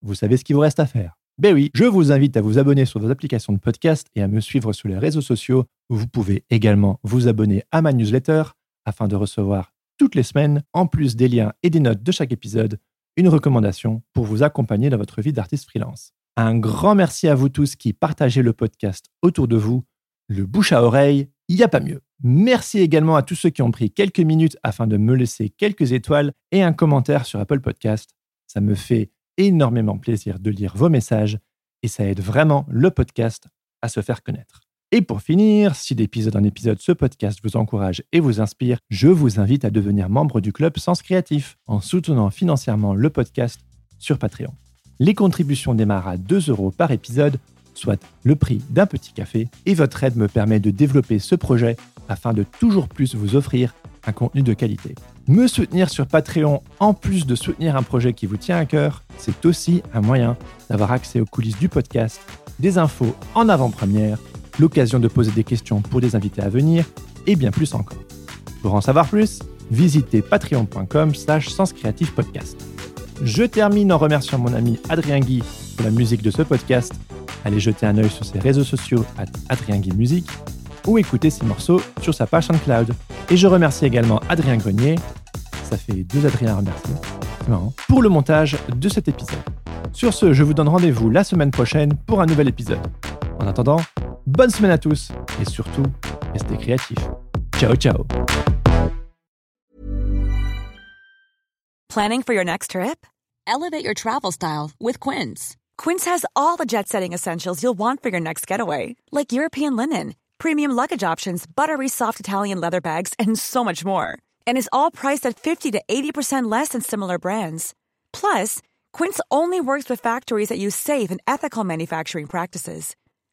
vous savez ce qu'il vous reste à faire. Ben oui, je vous invite à vous abonner sur vos applications de podcast et à me suivre sur les réseaux sociaux. Vous pouvez également vous abonner à ma newsletter afin de recevoir toutes les semaines, en plus des liens et des notes de chaque épisode, une recommandation pour vous accompagner dans votre vie d'artiste freelance. Un grand merci à vous tous qui partagez le podcast autour de vous. Le bouche à oreille, il n'y a pas mieux. Merci également à tous ceux qui ont pris quelques minutes afin de me laisser quelques étoiles et un commentaire sur Apple Podcast. Ça me fait énormément plaisir de lire vos messages et ça aide vraiment le podcast à se faire connaître. Et pour finir, si d'épisode en épisode ce podcast vous encourage et vous inspire, je vous invite à devenir membre du club Sens Créatif en soutenant financièrement le podcast sur Patreon. Les contributions démarrent à 2 euros par épisode, soit le prix d'un petit café, et votre aide me permet de développer ce projet afin de toujours plus vous offrir un contenu de qualité. Me soutenir sur Patreon, en plus de soutenir un projet qui vous tient à cœur, c'est aussi un moyen d'avoir accès aux coulisses du podcast, des infos en avant-première, l'occasion de poser des questions pour des invités à venir, et bien plus encore. Pour en savoir plus, visitez patreon.com slash podcast. Je termine en remerciant mon ami Adrien Guy pour la musique de ce podcast. Allez jeter un œil sur ses réseaux sociaux à Adrien Guy Musique. ou écouter ses morceaux sur sa page SoundCloud. Et je remercie également Adrien Grenier, ça fait deux Adrien à remercier, marrant, pour le montage de cet épisode. Sur ce, je vous donne rendez-vous la semaine prochaine pour un nouvel épisode. En attendant, bonne semaine à tous et surtout, restez créatifs. Ciao ciao Planning for your next trip? Elevate your travel style with Quince. Quince has all the jet setting essentials you'll want for your next getaway, like European linen, premium luggage options, buttery soft Italian leather bags, and so much more. And is all priced at 50 to 80% less than similar brands. Plus, Quince only works with factories that use safe and ethical manufacturing practices.